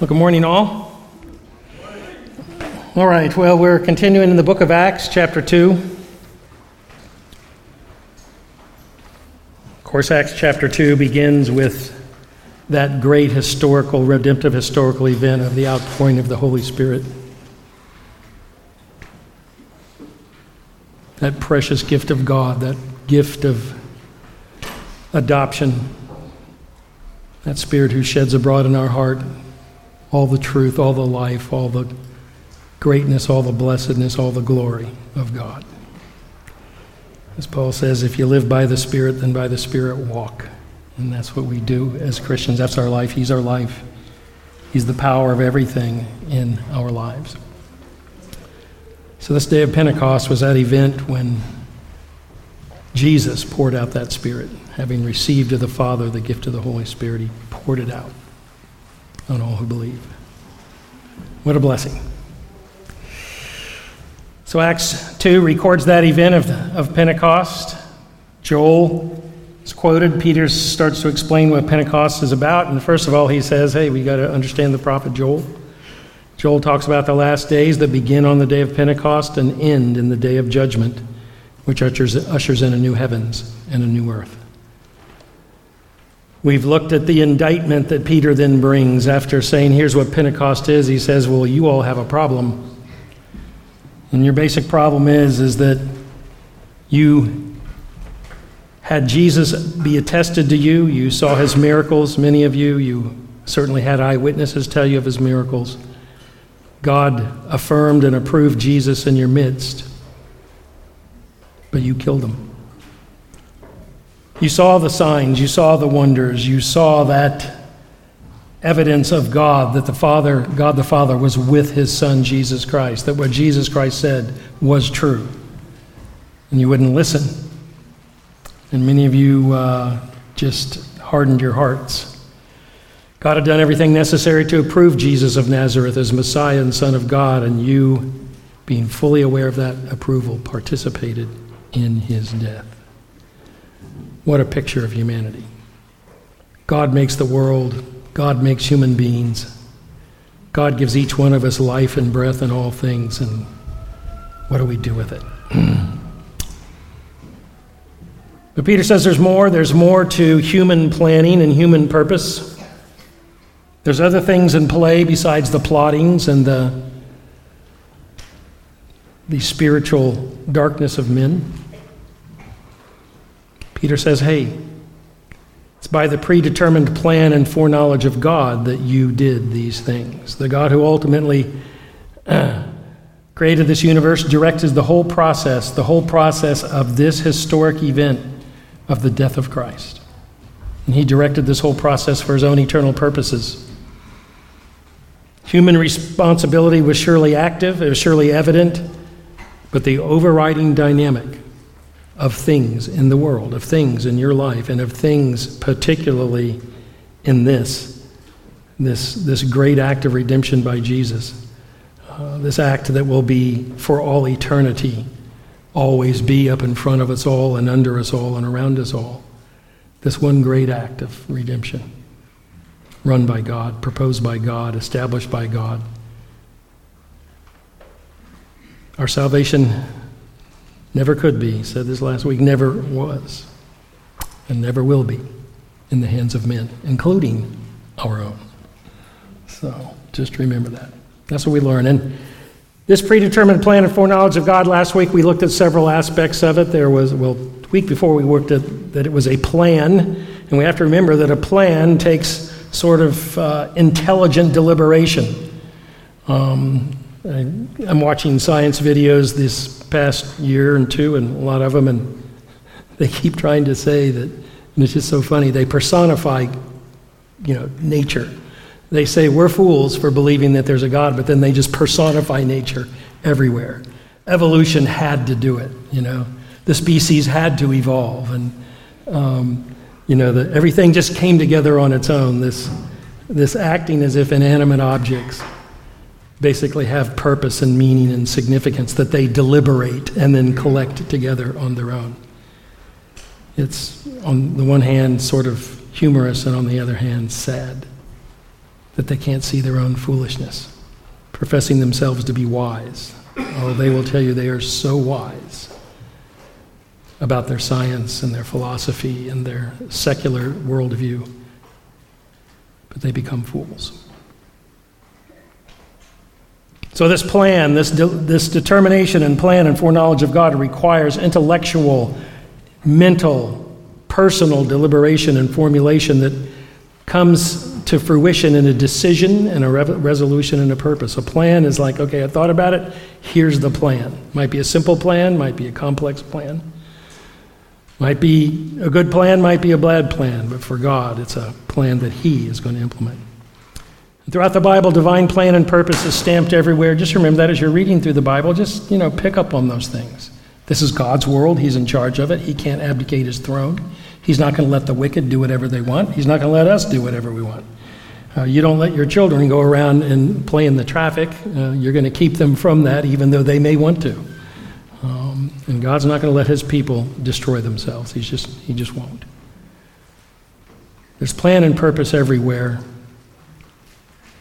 Well, good morning, all. All right, well, we're continuing in the book of Acts, chapter 2. Of course, Acts chapter 2 begins with that great historical, redemptive historical event of the outpouring of the Holy Spirit. That precious gift of God, that gift of adoption, that Spirit who sheds abroad in our heart all the truth, all the life, all the greatness, all the blessedness, all the glory of God. As Paul says, if you live by the Spirit, then by the Spirit walk. And that's what we do as Christians. That's our life. He's our life. He's the power of everything in our lives. So, this day of Pentecost was that event when Jesus poured out that Spirit. Having received of the Father the gift of the Holy Spirit, He poured it out on all who believe. What a blessing. So, Acts 2 records that event of, of Pentecost. Joel is quoted. Peter starts to explain what Pentecost is about. And first of all, he says, Hey, we got to understand the prophet Joel. Joel talks about the last days that begin on the day of Pentecost and end in the day of judgment, which ushers, ushers in a new heavens and a new earth. We've looked at the indictment that Peter then brings after saying, Here's what Pentecost is. He says, Well, you all have a problem. And your basic problem is, is that you had Jesus be attested to you. You saw his miracles, many of you. You certainly had eyewitnesses tell you of his miracles. God affirmed and approved Jesus in your midst, but you killed him. You saw the signs, you saw the wonders, you saw that evidence of God that the Father, God the Father, was with his Son Jesus Christ, that what Jesus Christ said was true. And you wouldn't listen. And many of you uh, just hardened your hearts. God had done everything necessary to approve Jesus of Nazareth as Messiah and Son of God, and you, being fully aware of that approval, participated in his death. What a picture of humanity. God makes the world, God makes human beings. God gives each one of us life and breath and all things, and what do we do with it? but Peter says there's more. There's more to human planning and human purpose. There's other things in play besides the plottings and the, the spiritual darkness of men. Peter says, hey, it's by the predetermined plan and foreknowledge of God that you did these things. The God who ultimately created this universe directed the whole process, the whole process of this historic event of the death of Christ. And he directed this whole process for his own eternal purposes. Human responsibility was surely active, it was surely evident, but the overriding dynamic of things in the world, of things in your life, and of things particularly in this, this, this great act of redemption by Jesus. Uh, this act that will be for all eternity, always be up in front of us all and under us all and around us all. This one great act of redemption, run by God, proposed by God, established by God. Our salvation Never could be, said this last week, never was, and never will be in the hands of men, including our own. So just remember that. That's what we learn. And this predetermined plan and foreknowledge of God, last week we looked at several aspects of it. There was, well, week before we worked at that it was a plan, and we have to remember that a plan takes sort of uh, intelligent deliberation. Um, I, I'm watching science videos this past year and two, and a lot of them, and they keep trying to say that, and it's just so funny, they personify, you know, nature. They say we're fools for believing that there's a God, but then they just personify nature everywhere. Evolution had to do it, you know. The species had to evolve, and um, you know, the, everything just came together on its own. This, this acting as if inanimate objects basically have purpose and meaning and significance that they deliberate and then collect together on their own. It's, on the one hand, sort of humorous, and on the other hand, sad. that they can't see their own foolishness, professing themselves to be wise. Oh, they will tell you they are so wise about their science and their philosophy and their secular worldview, but they become fools. So, this plan, this, de- this determination and plan and foreknowledge of God requires intellectual, mental, personal deliberation and formulation that comes to fruition in a decision and a re- resolution and a purpose. A plan is like, okay, I thought about it, here's the plan. Might be a simple plan, might be a complex plan. Might be a good plan, might be a bad plan, but for God, it's a plan that He is going to implement. Throughout the Bible, divine plan and purpose is stamped everywhere. Just remember that as you're reading through the Bible, just, you know, pick up on those things. This is God's world. He's in charge of it. He can't abdicate his throne. He's not going to let the wicked do whatever they want. He's not going to let us do whatever we want. Uh, you don't let your children go around and play in the traffic. Uh, you're going to keep them from that, even though they may want to. Um, and God's not going to let his people destroy themselves. He's just, he just won't. There's plan and purpose everywhere.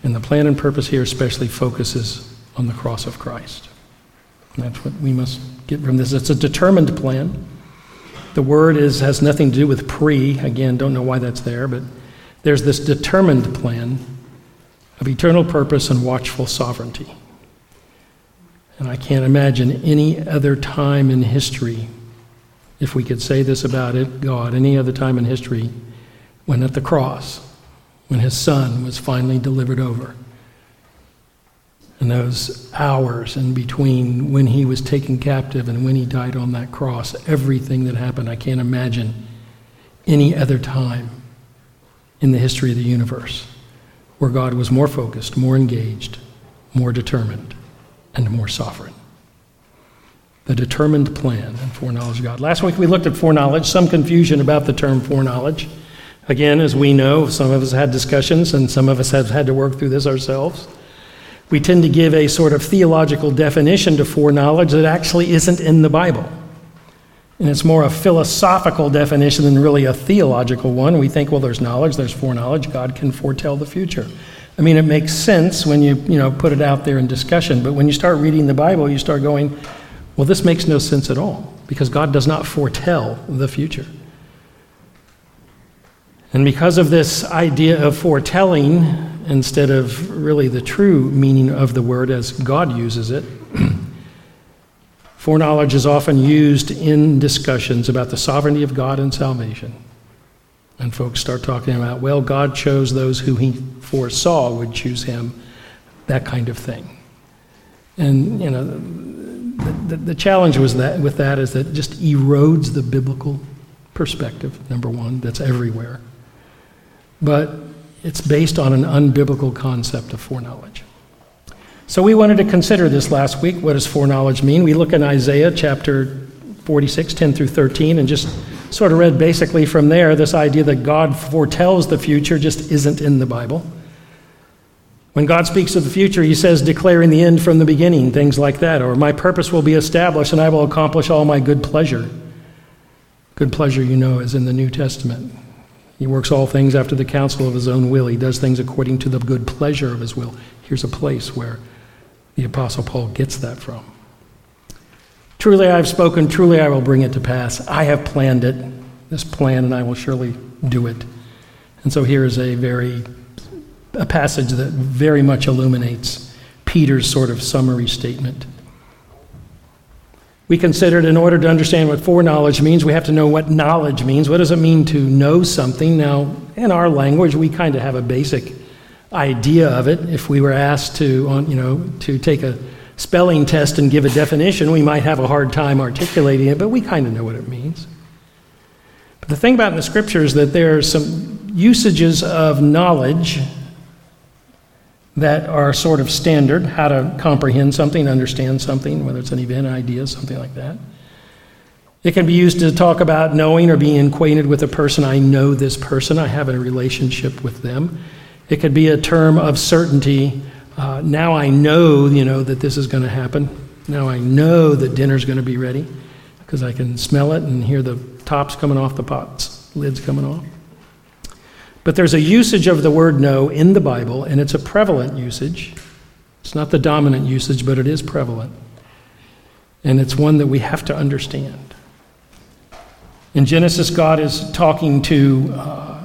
And the plan and purpose here especially focuses on the cross of Christ. And that's what we must get from this. It's a determined plan. The word is, has nothing to do with pre. Again, don't know why that's there, but there's this determined plan of eternal purpose and watchful sovereignty. And I can't imagine any other time in history, if we could say this about it, God, any other time in history when at the cross when his son was finally delivered over. And those hours in between when he was taken captive and when he died on that cross, everything that happened, I can't imagine any other time in the history of the universe where God was more focused, more engaged, more determined, and more sovereign. The determined plan and foreknowledge of God. Last week we looked at foreknowledge, some confusion about the term foreknowledge. Again, as we know, some of us had discussions and some of us have had to work through this ourselves. We tend to give a sort of theological definition to foreknowledge that actually isn't in the Bible. And it's more a philosophical definition than really a theological one. We think, well, there's knowledge, there's foreknowledge, God can foretell the future. I mean, it makes sense when you, you know, put it out there in discussion, but when you start reading the Bible, you start going, well, this makes no sense at all, because God does not foretell the future. And because of this idea of foretelling, instead of really the true meaning of the word as God uses it, foreknowledge is often used in discussions about the sovereignty of God and salvation. And folks start talking about, well, God chose those who he foresaw would choose him, that kind of thing. And, you know, the, the, the challenge was that, with that is that it just erodes the biblical perspective, number one, that's everywhere but it's based on an unbiblical concept of foreknowledge. So we wanted to consider this last week. What does foreknowledge mean? We look in Isaiah chapter 46, 10 through 13, and just sort of read basically from there this idea that God foretells the future just isn't in the Bible. When God speaks of the future, he says, declaring the end from the beginning, things like that, or my purpose will be established and I will accomplish all my good pleasure. Good pleasure, you know, is in the New Testament. He works all things after the counsel of his own will. He does things according to the good pleasure of his will. Here's a place where the Apostle Paul gets that from. Truly I have spoken, truly I will bring it to pass. I have planned it, this plan, and I will surely do it. And so here is a very a passage that very much illuminates Peter's sort of summary statement we considered in order to understand what foreknowledge means, we have to know what knowledge means. What does it mean to know something? Now, in our language, we kind of have a basic idea of it. If we were asked to, you know, to take a spelling test and give a definition, we might have a hard time articulating it, but we kind of know what it means. But the thing about in the scriptures that there are some usages of knowledge that are sort of standard, how to comprehend something, understand something, whether it's an event, idea, something like that. It can be used to talk about knowing or being acquainted with a person. I know this person, I have a relationship with them. It could be a term of certainty. Uh, now I know, you know, that this is going to happen. Now I know that dinner's going to be ready because I can smell it and hear the tops coming off the pots, lids coming off. But there's a usage of the word know in the Bible, and it's a prevalent usage. It's not the dominant usage, but it is prevalent. And it's one that we have to understand. In Genesis, God is talking to, uh,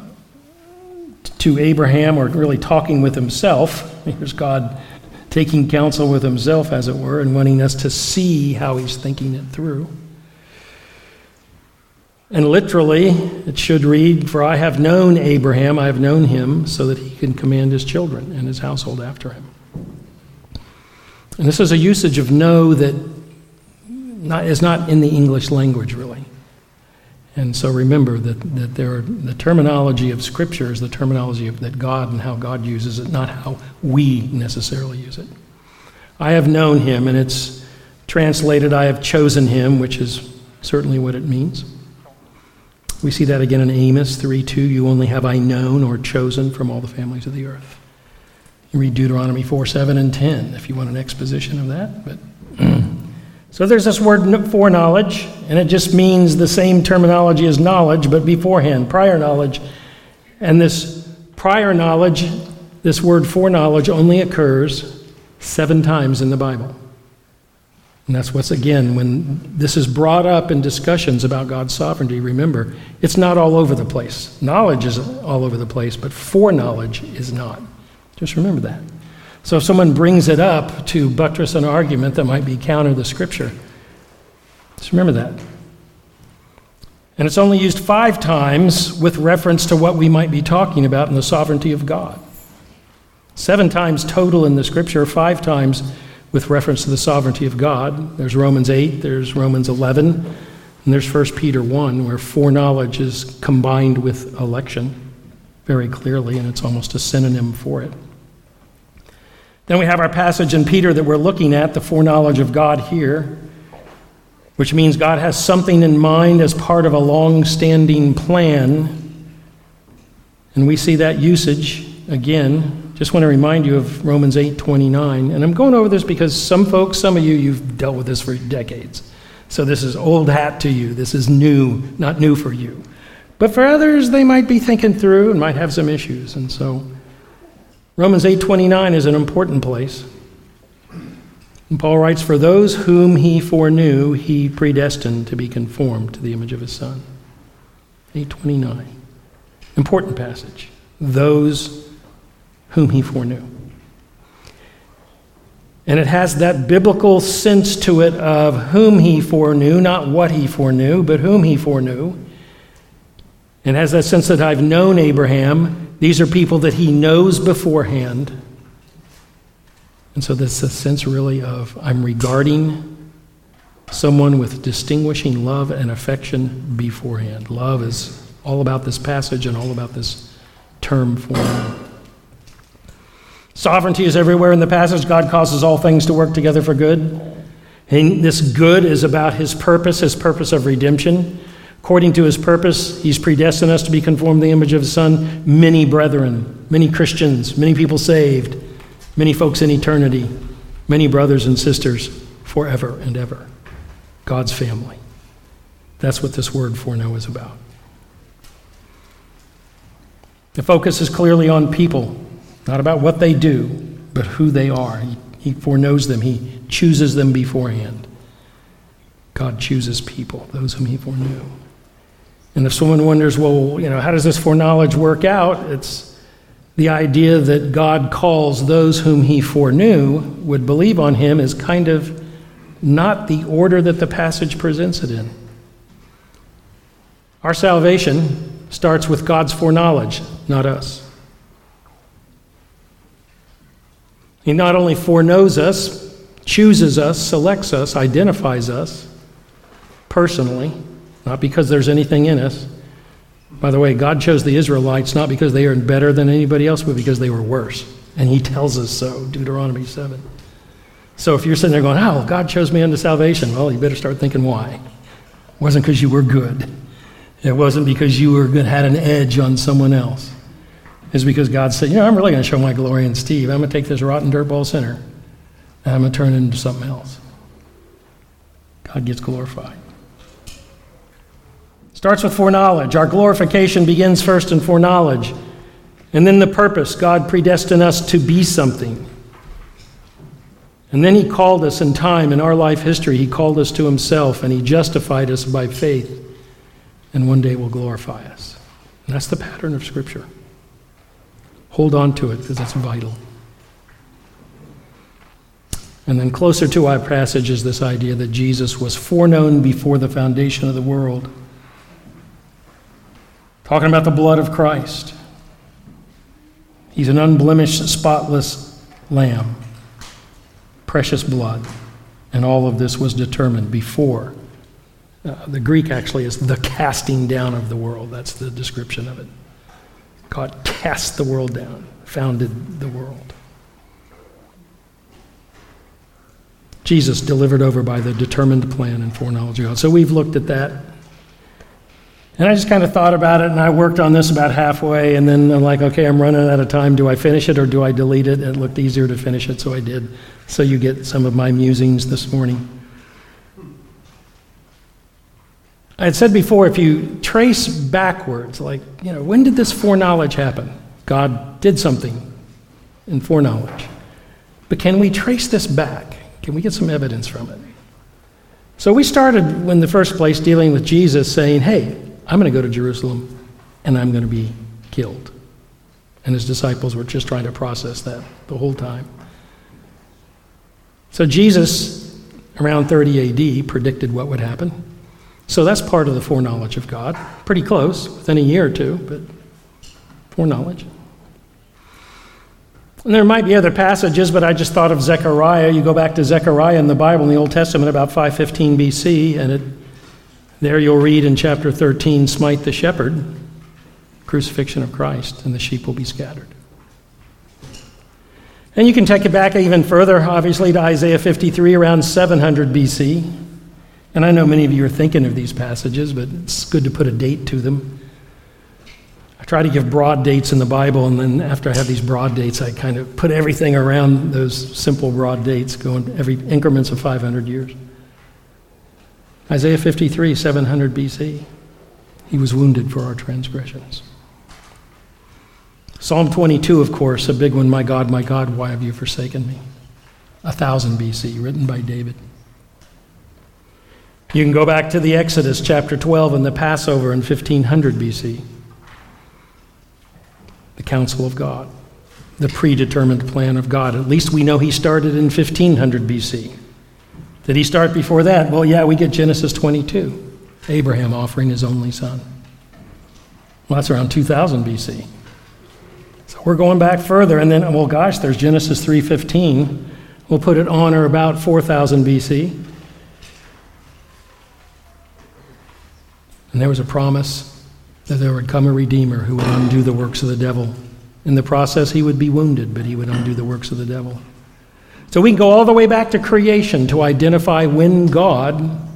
to Abraham, or really talking with himself. Here's God taking counsel with himself, as it were, and wanting us to see how he's thinking it through. And literally, it should read, For I have known Abraham, I have known him, so that he can command his children and his household after him. And this is a usage of know that not, is not in the English language, really. And so remember that, that there are, the terminology of Scripture is the terminology of, that God and how God uses it, not how we necessarily use it. I have known him, and it's translated, I have chosen him, which is certainly what it means. We see that again in Amos 3 2. You only have I known or chosen from all the families of the earth. You read Deuteronomy 4 7 and 10 if you want an exposition of that. But So there's this word foreknowledge, and it just means the same terminology as knowledge, but beforehand, prior knowledge. And this prior knowledge, this word foreknowledge, only occurs seven times in the Bible. And that's what's, again, when this is brought up in discussions about God's sovereignty, remember, it's not all over the place. Knowledge is all over the place, but foreknowledge is not. Just remember that. So if someone brings it up to buttress an argument that might be counter the scripture, just remember that. And it's only used five times with reference to what we might be talking about in the sovereignty of God. Seven times total in the scripture, five times with reference to the sovereignty of God. There's Romans 8, there's Romans 11, and there's 1 Peter 1, where foreknowledge is combined with election very clearly, and it's almost a synonym for it. Then we have our passage in Peter that we're looking at, the foreknowledge of God here, which means God has something in mind as part of a long standing plan. And we see that usage again. Just want to remind you of Romans 8:29, And I'm going over this because some folks, some of you, you've dealt with this for decades. So this is old hat to you. This is new, not new for you. But for others, they might be thinking through and might have some issues. And so Romans 8:29 is an important place. And Paul writes, "For those whom he foreknew, he predestined to be conformed to the image of his son." 8:29. Important passage. Those whom he foreknew. And it has that biblical sense to it of whom he foreknew, not what he foreknew, but whom he foreknew. It has that sense that I've known Abraham, these are people that he knows beforehand. And so there's a sense really of I'm regarding someone with distinguishing love and affection beforehand. Love is all about this passage and all about this term form. Sovereignty is everywhere in the passage. God causes all things to work together for good. And this good is about his purpose, his purpose of redemption. According to his purpose, he's predestined us to be conformed to the image of his Son. Many brethren, many Christians, many people saved, many folks in eternity, many brothers and sisters forever and ever. God's family. That's what this word foreknow is about. The focus is clearly on people, not about what they do, but who they are. He, he foreknows them, He chooses them beforehand. God chooses people, those whom He foreknew. And if someone wonders, well, you know, how does this foreknowledge work out? It's the idea that God calls those whom he foreknew would believe on him is kind of not the order that the passage presents it in. Our salvation starts with God's foreknowledge, not us. He not only foreknows us, chooses us, selects us, identifies us personally, not because there's anything in us. By the way, God chose the Israelites not because they are better than anybody else, but because they were worse. And He tells us so, Deuteronomy 7. So if you're sitting there going, Oh, God chose me unto salvation, well, you better start thinking why. It wasn't because you were good, it wasn't because you were good, had an edge on someone else. It's because God said, You know, I'm really going to show my glory in Steve. I'm going to take this rotten dirtball sinner and I'm going to turn it into something else. God gets glorified. Starts with foreknowledge. Our glorification begins first in foreknowledge. And then the purpose God predestined us to be something. And then He called us in time, in our life history, He called us to Himself and He justified us by faith. And one day will glorify us. And that's the pattern of Scripture. Hold on to it because it's vital. And then closer to our passage is this idea that Jesus was foreknown before the foundation of the world. Talking about the blood of Christ. He's an unblemished, spotless lamb, precious blood. And all of this was determined before. Uh, the Greek actually is the casting down of the world. That's the description of it. God cast the world down, founded the world. Jesus delivered over by the determined plan and foreknowledge of God. So we've looked at that. And I just kind of thought about it, and I worked on this about halfway, and then I'm like, okay, I'm running out of time. Do I finish it or do I delete it? It looked easier to finish it, so I did. So you get some of my musings this morning. I had said before, if you trace backwards, like, you know, when did this foreknowledge happen? God did something in foreknowledge. But can we trace this back? Can we get some evidence from it? So we started in the first place dealing with Jesus saying, hey, I'm going to go to Jerusalem and I'm going to be killed. And his disciples were just trying to process that the whole time. So Jesus, around 30 AD, predicted what would happen. So that's part of the foreknowledge of God. Pretty close, within a year or two, but foreknowledge. And there might be other passages, but I just thought of Zechariah. You go back to Zechariah in the Bible in the Old Testament about 515 BC, and it, there you'll read in chapter 13 Smite the shepherd, crucifixion of Christ, and the sheep will be scattered. And you can take it back even further, obviously, to Isaiah 53 around 700 BC. And I know many of you are thinking of these passages, but it's good to put a date to them. I try to give broad dates in the Bible, and then after I have these broad dates, I kind of put everything around those simple broad dates, going every increments of 500 years. Isaiah 53, 700 BC. He was wounded for our transgressions. Psalm 22, of course, a big one. My God, my God, why have you forsaken me? 1000 BC, written by David. You can go back to the Exodus, chapter 12, and the Passover in 1500 BC the counsel of God, the predetermined plan of God. At least we know he started in 1500 BC. Did he start before that? Well, yeah, we get Genesis 22, Abraham offering his only son. Well, that's around 2000 BC. So we're going back further, and then, well, gosh, there's Genesis 3:15. We'll put it on or about 4000 BC. And there was a promise that there would come a Redeemer who would undo the works of the devil. In the process, he would be wounded, but he would undo the works of the devil. So we can go all the way back to creation to identify when God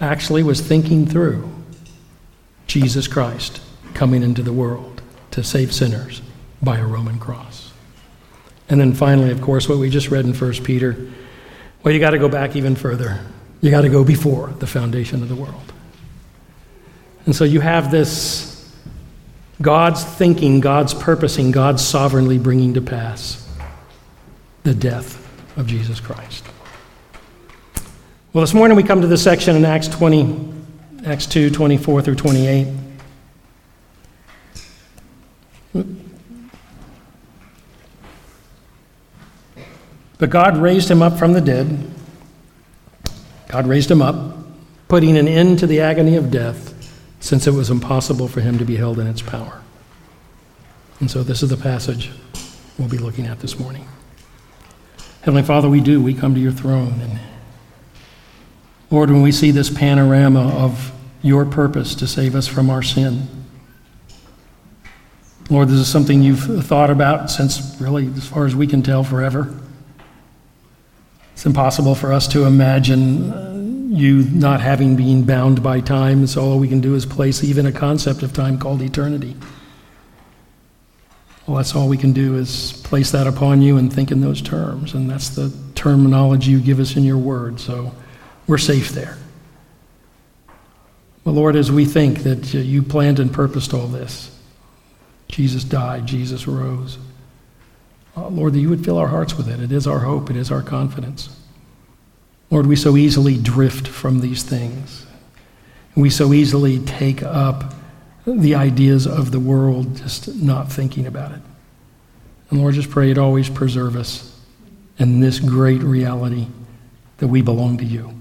actually was thinking through Jesus Christ coming into the world to save sinners by a Roman cross. And then finally, of course, what we just read in 1 Peter well, you got to go back even further. You got to go before the foundation of the world. And so you have this God's thinking, God's purposing, God's sovereignly bringing to pass the death of Jesus Christ. Well, this morning we come to the section in Acts 20, Acts 2, 24 through 28. But God raised him up from the dead. God raised him up, putting an end to the agony of death since it was impossible for him to be held in its power. And so, this is the passage we'll be looking at this morning. Heavenly Father, we do. We come to your throne. And Lord, when we see this panorama of your purpose to save us from our sin, Lord, this is something you've thought about since really, as far as we can tell, forever. It's impossible for us to imagine you not having been bound by time, so all we can do is place even a concept of time called eternity. Well, that's all we can do is place that upon you and think in those terms. And that's the terminology you give us in your word. So we're safe there. But Lord, as we think that you planned and purposed all this, Jesus died, Jesus rose. Uh, Lord, that you would fill our hearts with it. It is our hope, it is our confidence. Lord, we so easily drift from these things. We so easily take up the ideas of the world, just not thinking about it. And Lord, just pray it always preserve us in this great reality that we belong to you,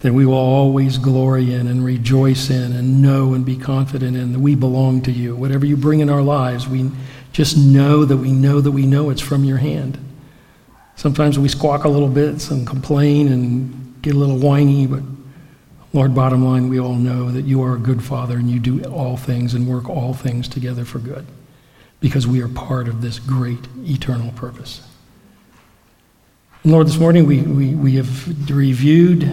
that we will always glory in and rejoice in and know and be confident in that we belong to you. Whatever you bring in our lives, we just know that we know that we know it's from your hand. Sometimes we squawk a little bit and complain and get a little whiny, but Lord, bottom line, we all know that you are a good Father and you do all things and work all things together for good because we are part of this great eternal purpose. And Lord, this morning we, we, we have reviewed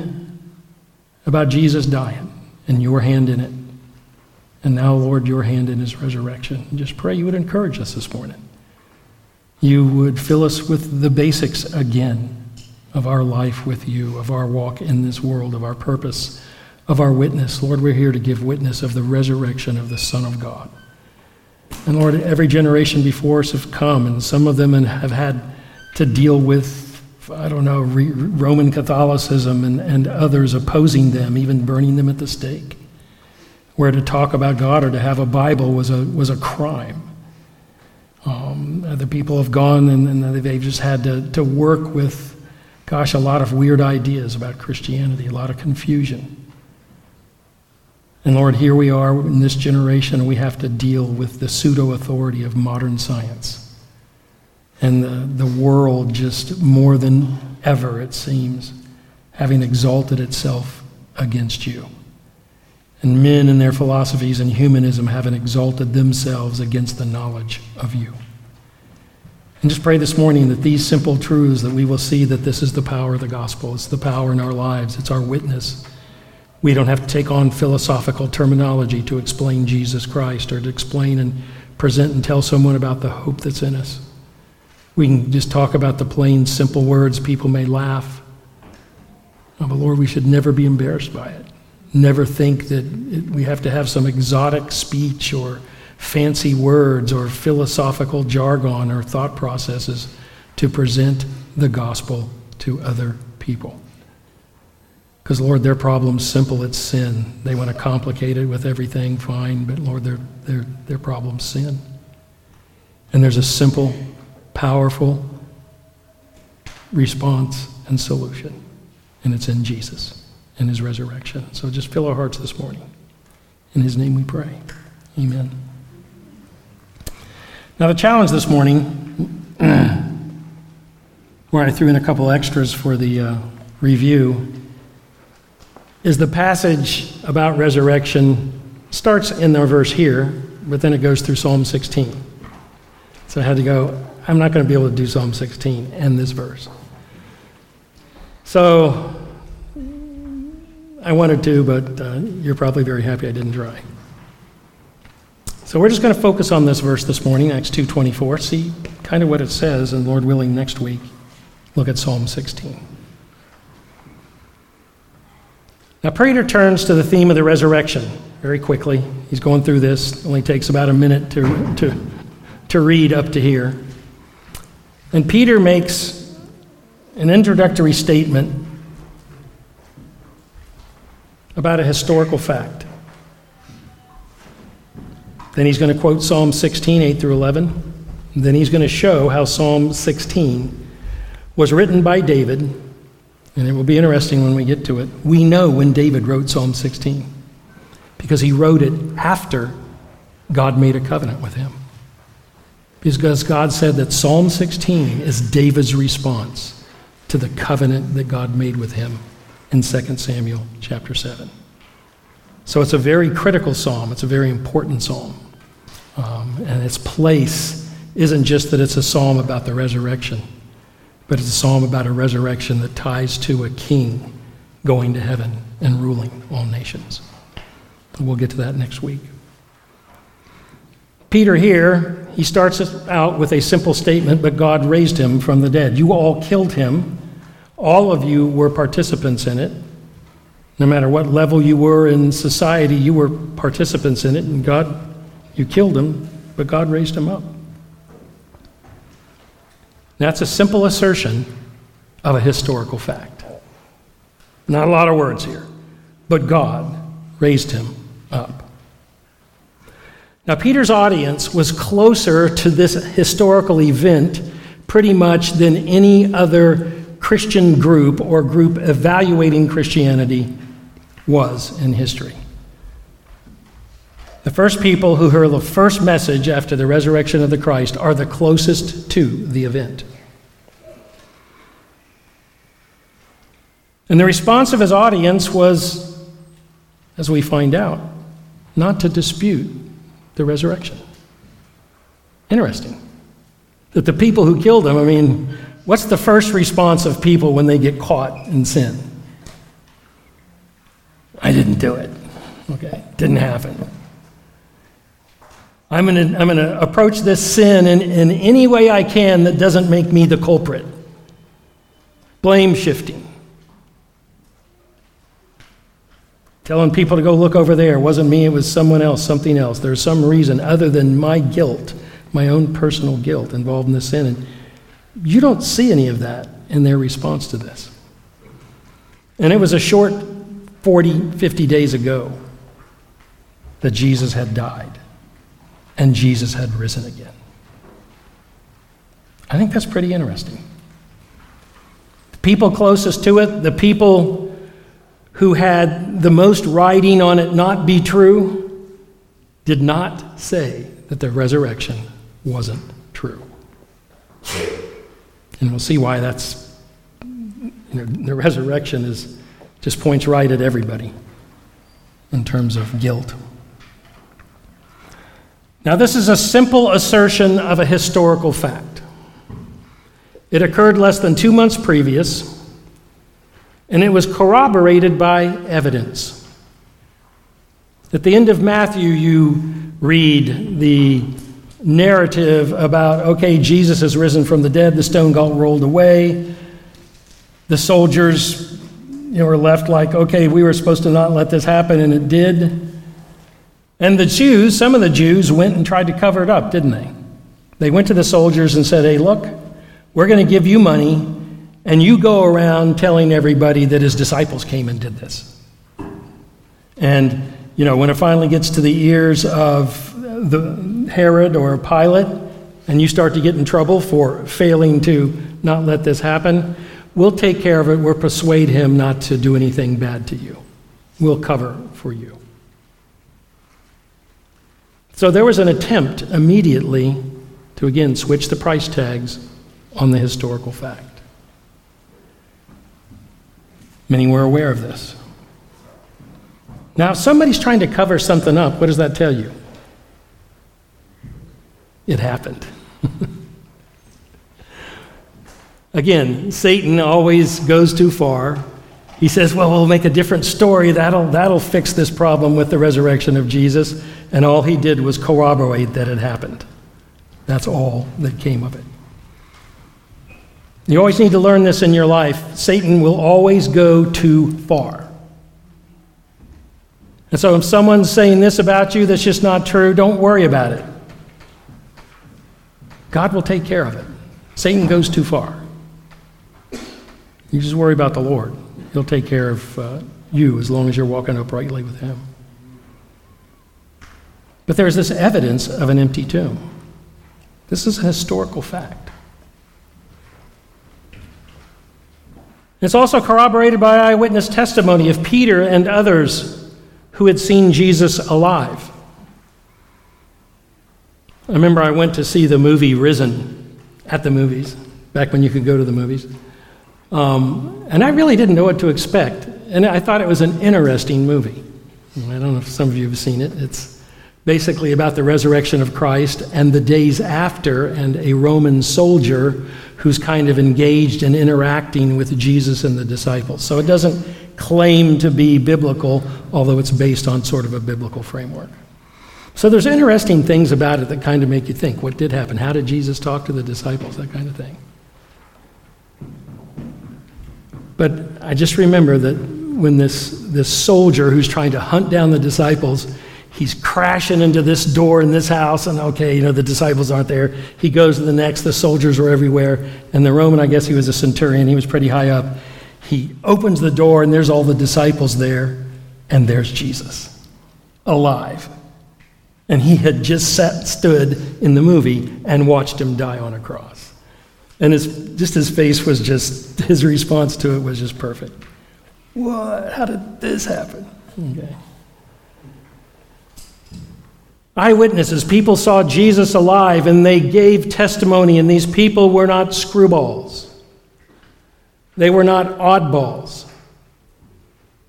about Jesus dying and your hand in it. And now, Lord, your hand in his resurrection. Just pray you would encourage us this morning. You would fill us with the basics again of our life with you, of our walk in this world, of our purpose, of our witness. Lord, we're here to give witness of the resurrection of the Son of God. And Lord, every generation before us have come, and some of them have had to deal with, I don't know, Roman Catholicism and, and others opposing them, even burning them at the stake, where to talk about God or to have a Bible was a, was a crime. Um, the people have gone and, and they've just had to, to work with, gosh, a lot of weird ideas about Christianity, a lot of confusion. And Lord, here we are in this generation, we have to deal with the pseudo authority of modern science. And the, the world, just more than ever, it seems, having exalted itself against you. And men and their philosophies and humanism haven't exalted themselves against the knowledge of you. And just pray this morning that these simple truths, that we will see that this is the power of the gospel. It's the power in our lives. It's our witness. We don't have to take on philosophical terminology to explain Jesus Christ or to explain and present and tell someone about the hope that's in us. We can just talk about the plain, simple words. People may laugh. Oh, but Lord, we should never be embarrassed by it. Never think that it, we have to have some exotic speech or fancy words or philosophical jargon or thought processes to present the gospel to other people. Because, Lord, their problem's simple it's sin. They want to complicate it with everything, fine, but Lord, their, their, their problem's sin. And there's a simple, powerful response and solution, and it's in Jesus and his resurrection. So just fill our hearts this morning. In his name we pray. Amen. Now, the challenge this morning, where I threw in a couple extras for the uh, review, is the passage about resurrection starts in the verse here, but then it goes through Psalm 16. So I had to go, I'm not going to be able to do Psalm 16 and this verse. So I wanted to, but uh, you're probably very happy I didn't try. So we're just going to focus on this verse this morning, Acts 2:24. See kind of what it says, and Lord willing, next week look at Psalm 16. Now, Peter turns to the theme of the resurrection very quickly. He's going through this, only takes about a minute to, to, to read up to here. And Peter makes an introductory statement about a historical fact. Then he's going to quote Psalm 16, 8 through 11. Then he's going to show how Psalm 16 was written by David and it will be interesting when we get to it. We know when David wrote Psalm 16 because he wrote it after God made a covenant with him. Because God said that Psalm 16 is David's response to the covenant that God made with him in 2 Samuel chapter 7. So it's a very critical psalm, it's a very important psalm. Um, and its place isn't just that it's a psalm about the resurrection but it's a psalm about a resurrection that ties to a king going to heaven and ruling all nations. We'll get to that next week. Peter here, he starts out with a simple statement, but God raised him from the dead. You all killed him. All of you were participants in it. No matter what level you were in society, you were participants in it, and God, you killed him, but God raised him up. That's a simple assertion of a historical fact. Not a lot of words here, but God raised him up. Now, Peter's audience was closer to this historical event pretty much than any other Christian group or group evaluating Christianity was in history. The first people who heard the first message after the resurrection of the Christ are the closest to the event. And the response of his audience was, as we find out, not to dispute the resurrection. Interesting. That the people who killed him, I mean, what's the first response of people when they get caught in sin? I didn't do it. Okay, didn't happen. I'm going to I'm to approach this sin in, in any way I can that doesn't make me the culprit. Blame shifting. Telling people to go look over there. It wasn't me, it was someone else, something else. There's some reason other than my guilt, my own personal guilt involved in the sin. And you don't see any of that in their response to this. And it was a short 40, 50 days ago that Jesus had died and Jesus had risen again. I think that's pretty interesting. The people closest to it, the people who had the most writing on it not be true, did not say that the resurrection wasn't true. And we'll see why that's, you know, the resurrection is, just points right at everybody in terms of guilt. Now, this is a simple assertion of a historical fact. It occurred less than two months previous and it was corroborated by evidence. At the end of Matthew, you read the narrative about okay, Jesus has risen from the dead, the stone got rolled away. The soldiers you know, were left like, okay, we were supposed to not let this happen, and it did. And the Jews, some of the Jews, went and tried to cover it up, didn't they? They went to the soldiers and said, hey, look, we're going to give you money and you go around telling everybody that his disciples came and did this. And, you know, when it finally gets to the ears of the Herod or Pilate, and you start to get in trouble for failing to not let this happen, we'll take care of it. We'll persuade him not to do anything bad to you. We'll cover for you. So there was an attempt immediately to again switch the price tags on the historical fact. Many were aware of this. Now, if somebody's trying to cover something up, what does that tell you? It happened. Again, Satan always goes too far. He says, Well, we'll make a different story. That'll, that'll fix this problem with the resurrection of Jesus. And all he did was corroborate that it happened. That's all that came of it. You always need to learn this in your life. Satan will always go too far. And so if someone's saying this about you that's just not true, don't worry about it. God will take care of it. Satan goes too far. You just worry about the Lord. He'll take care of uh, you as long as you're walking uprightly with Him. But there's this evidence of an empty tomb. This is a historical fact. It's also corroborated by eyewitness testimony of Peter and others who had seen Jesus alive. I remember I went to see the movie Risen at the movies, back when you could go to the movies. Um, and I really didn't know what to expect. And I thought it was an interesting movie. I don't know if some of you have seen it. It's basically about the resurrection of Christ and the days after, and a Roman soldier who's kind of engaged in interacting with Jesus and the disciples. So it doesn't claim to be biblical, although it's based on sort of a biblical framework. So there's interesting things about it that kind of make you think what did happen? How did Jesus talk to the disciples? That kind of thing. But I just remember that when this, this soldier who's trying to hunt down the disciples, he's crashing into this door in this house, and okay, you know, the disciples aren't there. He goes to the next, the soldiers are everywhere. And the Roman, I guess he was a centurion, he was pretty high up. He opens the door, and there's all the disciples there, and there's Jesus alive. And he had just sat, stood in the movie and watched him die on a cross. And his, just his face was just, his response to it was just perfect. What? How did this happen? Okay. Eyewitnesses, people saw Jesus alive and they gave testimony, and these people were not screwballs. They were not oddballs.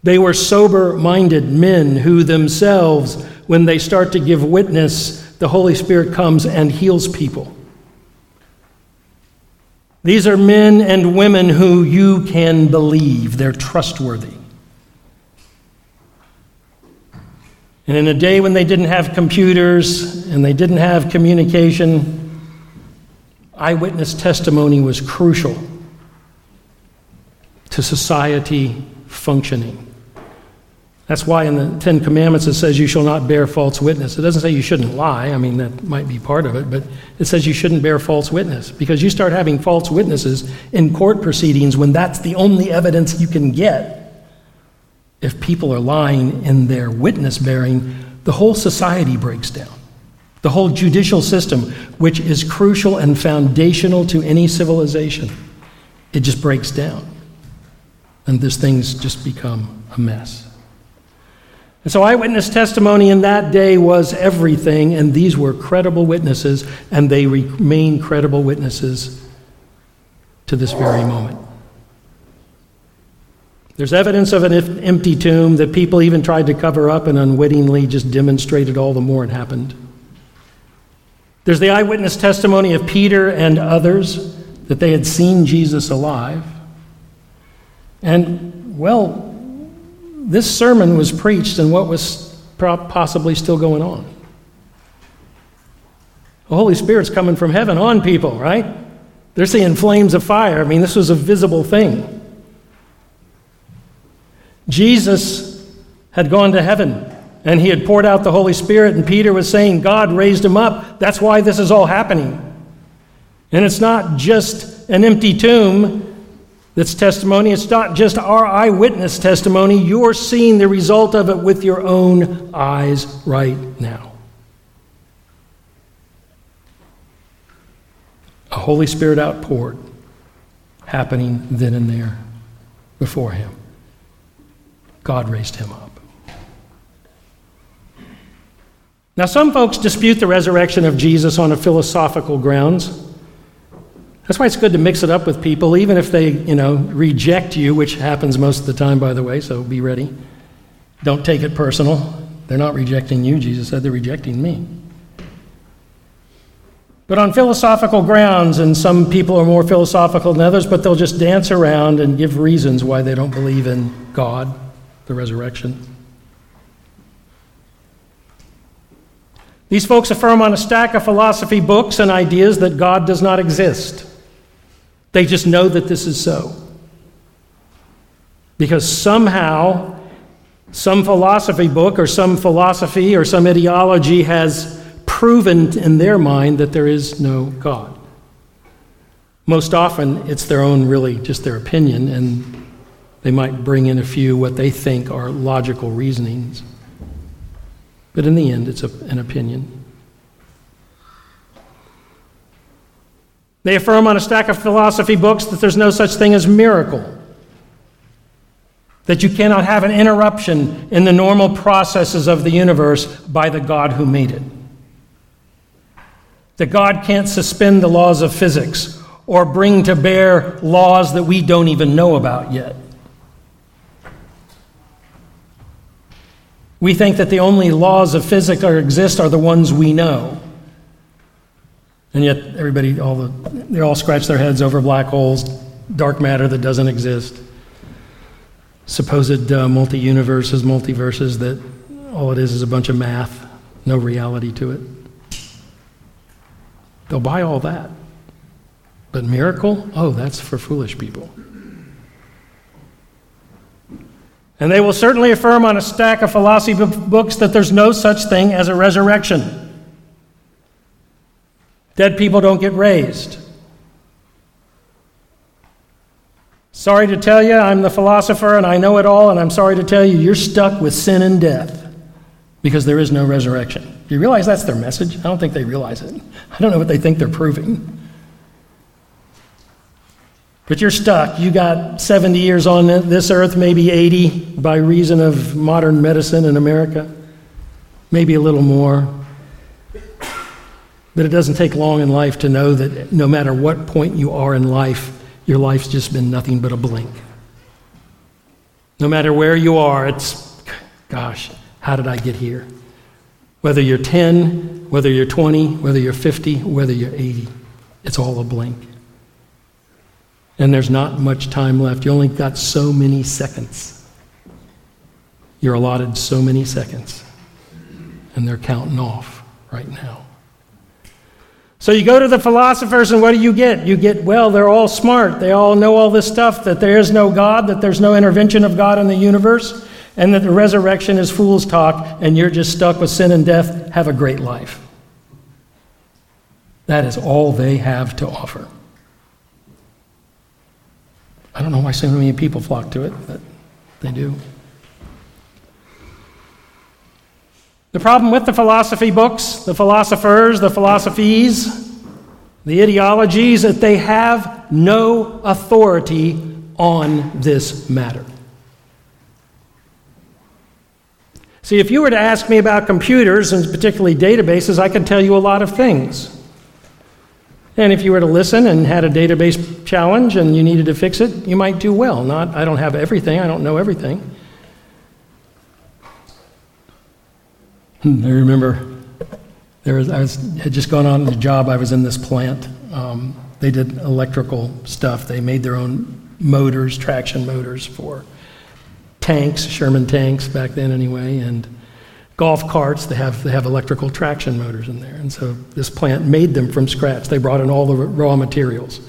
They were sober minded men who themselves, when they start to give witness, the Holy Spirit comes and heals people. These are men and women who you can believe, they're trustworthy. And in a day when they didn't have computers and they didn't have communication, eyewitness testimony was crucial to society functioning. That's why in the Ten Commandments it says you shall not bear false witness. It doesn't say you shouldn't lie. I mean, that might be part of it, but it says you shouldn't bear false witness because you start having false witnesses in court proceedings when that's the only evidence you can get if people are lying in their witness bearing, the whole society breaks down. The whole judicial system, which is crucial and foundational to any civilization, it just breaks down. And these things just become a mess. And so, eyewitness testimony in that day was everything, and these were credible witnesses, and they remain credible witnesses to this very moment. There's evidence of an empty tomb that people even tried to cover up and unwittingly just demonstrated all the more it happened. There's the eyewitness testimony of Peter and others that they had seen Jesus alive. And, well, this sermon was preached and what was possibly still going on. The Holy Spirit's coming from heaven on people, right? They're seeing flames of fire. I mean, this was a visible thing. Jesus had gone to heaven and he had poured out the Holy Spirit, and Peter was saying, God raised him up. That's why this is all happening. And it's not just an empty tomb that's testimony, it's not just our eyewitness testimony. You're seeing the result of it with your own eyes right now. A Holy Spirit outpoured happening then and there before him. God raised him up. Now, some folks dispute the resurrection of Jesus on a philosophical grounds. That's why it's good to mix it up with people, even if they, you know, reject you, which happens most of the time, by the way, so be ready. Don't take it personal. They're not rejecting you. Jesus said they're rejecting me. But on philosophical grounds, and some people are more philosophical than others, but they'll just dance around and give reasons why they don't believe in God the resurrection. These folks affirm on a stack of philosophy books and ideas that God does not exist. They just know that this is so. Because somehow, some philosophy book or some philosophy or some ideology has proven in their mind that there is no God. Most often, it's their own, really, just their opinion, and they might bring in a few what they think are logical reasonings. But in the end, it's a, an opinion. They affirm on a stack of philosophy books that there's no such thing as miracle, that you cannot have an interruption in the normal processes of the universe by the God who made it, that God can't suspend the laws of physics or bring to bear laws that we don't even know about yet. We think that the only laws of physics that exist are the ones we know. And yet, everybody, all the, they all scratch their heads over black holes, dark matter that doesn't exist, supposed uh, multi universes, multiverses that all it is is a bunch of math, no reality to it. They'll buy all that. But miracle? Oh, that's for foolish people. And they will certainly affirm on a stack of philosophy books that there's no such thing as a resurrection. Dead people don't get raised. Sorry to tell you, I'm the philosopher and I know it all, and I'm sorry to tell you, you're stuck with sin and death because there is no resurrection. Do you realize that's their message? I don't think they realize it. I don't know what they think they're proving. But you're stuck. You got 70 years on this earth, maybe 80 by reason of modern medicine in America, maybe a little more. But it doesn't take long in life to know that no matter what point you are in life, your life's just been nothing but a blink. No matter where you are, it's, gosh, how did I get here? Whether you're 10, whether you're 20, whether you're 50, whether you're 80, it's all a blink. And there's not much time left. You only got so many seconds. You're allotted so many seconds. And they're counting off right now. So you go to the philosophers, and what do you get? You get, well, they're all smart. They all know all this stuff that there is no God, that there's no intervention of God in the universe, and that the resurrection is fool's talk, and you're just stuck with sin and death. Have a great life. That is all they have to offer. I don't know why so many people flock to it, but they do. The problem with the philosophy books, the philosophers, the philosophies, the ideologies, that they have no authority on this matter. See, if you were to ask me about computers, and particularly databases, I could tell you a lot of things. And if you were to listen and had a database challenge and you needed to fix it, you might do well. Not, I don't have everything, I don't know everything. I remember there was, I was, had just gone on a job. I was in this plant. Um, they did electrical stuff. They made their own motors, traction motors for tanks, Sherman tanks back then anyway, and golf carts. They have they have electrical traction motors in there, and so this plant made them from scratch. They brought in all the raw materials.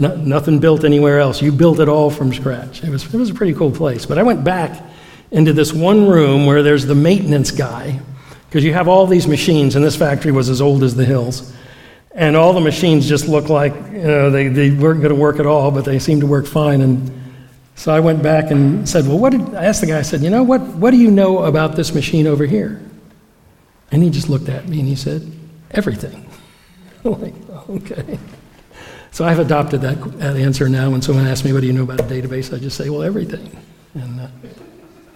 No, nothing built anywhere else. You built it all from scratch. It was it was a pretty cool place. But I went back into this one room where there's the maintenance guy, because you have all these machines, and this factory was as old as the hills. And all the machines just look like you know, they, they weren't going to work at all, but they seemed to work fine. And so I went back and said, Well, what did, I asked the guy, I said, You know, what, what do you know about this machine over here? And he just looked at me and he said, Everything. I'm like, okay. So I've adopted that, that answer now. When someone asks me, What do you know about a database? I just say, Well, everything. And, uh,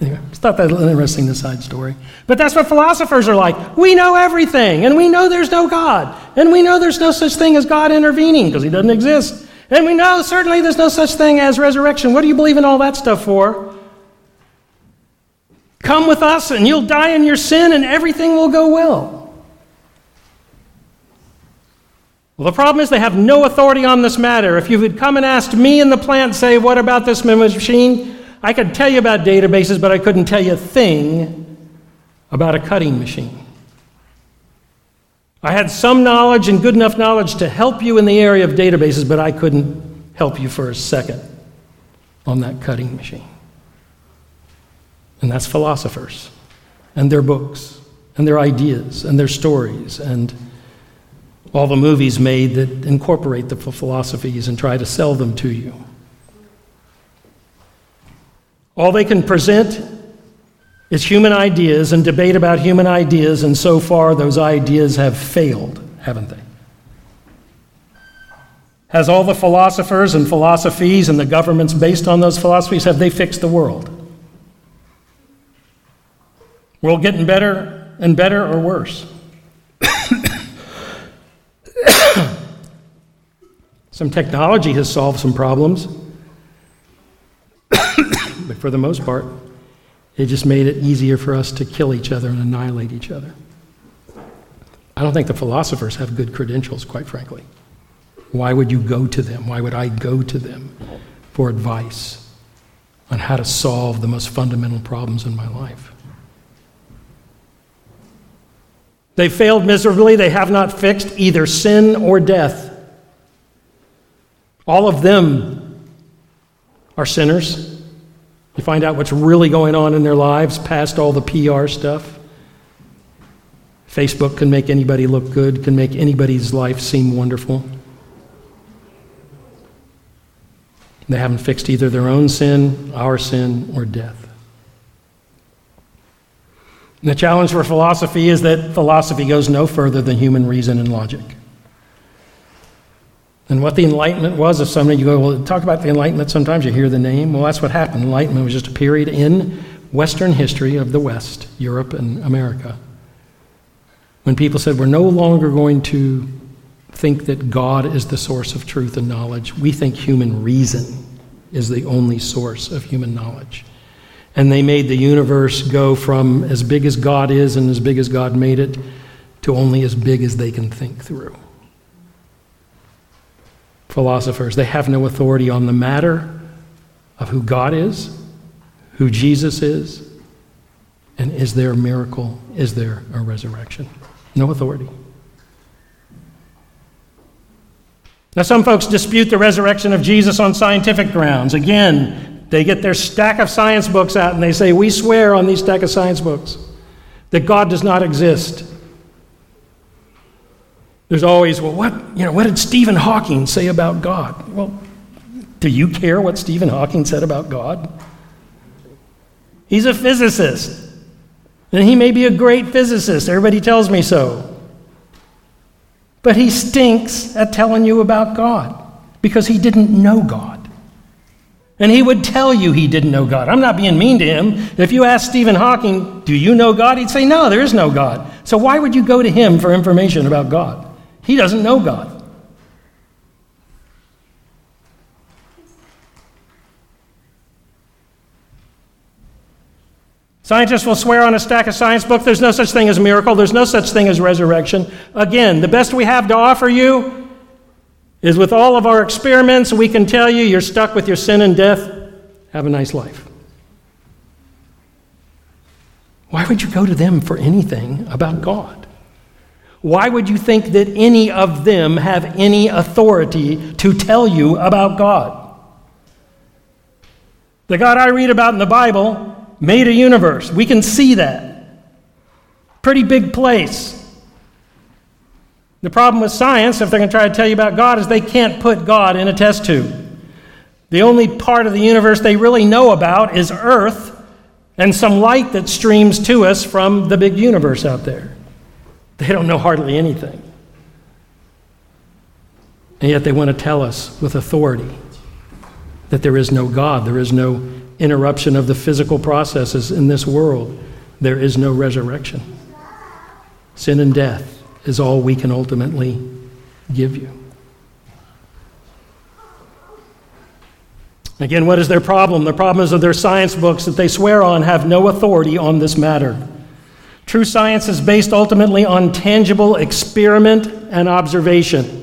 Anyway, just thought that was interesting, side story. But that's what philosophers are like. We know everything, and we know there's no God, and we know there's no such thing as God intervening because he doesn't exist. And we know certainly there's no such thing as resurrection. What do you believe in all that stuff for? Come with us, and you'll die in your sin, and everything will go well. Well, the problem is they have no authority on this matter. If you had come and asked me in the plant, say, What about this machine? I could tell you about databases, but I couldn't tell you a thing about a cutting machine. I had some knowledge and good enough knowledge to help you in the area of databases, but I couldn't help you for a second on that cutting machine. And that's philosophers and their books and their ideas and their stories and all the movies made that incorporate the philosophies and try to sell them to you. All they can present is human ideas and debate about human ideas, and so far those ideas have failed, haven't they? Has all the philosophers and philosophies and the governments based on those philosophies, have they fixed the world? World getting better and better or worse? some technology has solved some problems. For the most part, it just made it easier for us to kill each other and annihilate each other. I don't think the philosophers have good credentials, quite frankly. Why would you go to them? Why would I go to them for advice on how to solve the most fundamental problems in my life? They failed miserably. They have not fixed either sin or death. All of them are sinners. You find out what's really going on in their lives past all the PR stuff. Facebook can make anybody look good, can make anybody's life seem wonderful. They haven't fixed either their own sin, our sin, or death. And the challenge for philosophy is that philosophy goes no further than human reason and logic. And what the Enlightenment was, if somebody you go, well, talk about the Enlightenment, sometimes you hear the name. Well, that's what happened. Enlightenment was just a period in Western history of the West, Europe and America, when people said, we're no longer going to think that God is the source of truth and knowledge. We think human reason is the only source of human knowledge. And they made the universe go from as big as God is and as big as God made it to only as big as they can think through. Philosophers, they have no authority on the matter of who God is, who Jesus is, and is there a miracle? Is there a resurrection? No authority. Now, some folks dispute the resurrection of Jesus on scientific grounds. Again, they get their stack of science books out and they say, We swear on these stack of science books that God does not exist. There's always, well, what, you know, what did Stephen Hawking say about God? Well, do you care what Stephen Hawking said about God? He's a physicist. And he may be a great physicist. Everybody tells me so. But he stinks at telling you about God because he didn't know God. And he would tell you he didn't know God. I'm not being mean to him. If you ask Stephen Hawking, Do you know God? He'd say, No, there is no God. So why would you go to him for information about God? He doesn't know God. Scientists will swear on a stack of science books there's no such thing as a miracle, there's no such thing as resurrection. Again, the best we have to offer you is with all of our experiments, we can tell you you're stuck with your sin and death. Have a nice life. Why would you go to them for anything about God? Why would you think that any of them have any authority to tell you about God? The God I read about in the Bible made a universe. We can see that. Pretty big place. The problem with science, if they're going to try to tell you about God, is they can't put God in a test tube. The only part of the universe they really know about is Earth and some light that streams to us from the big universe out there. They don't know hardly anything. And yet they want to tell us with authority that there is no God, there is no interruption of the physical processes in this world, there is no resurrection. Sin and death is all we can ultimately give you. Again, what is their problem? The problem is that their science books that they swear on have no authority on this matter. True science is based ultimately on tangible experiment and observation.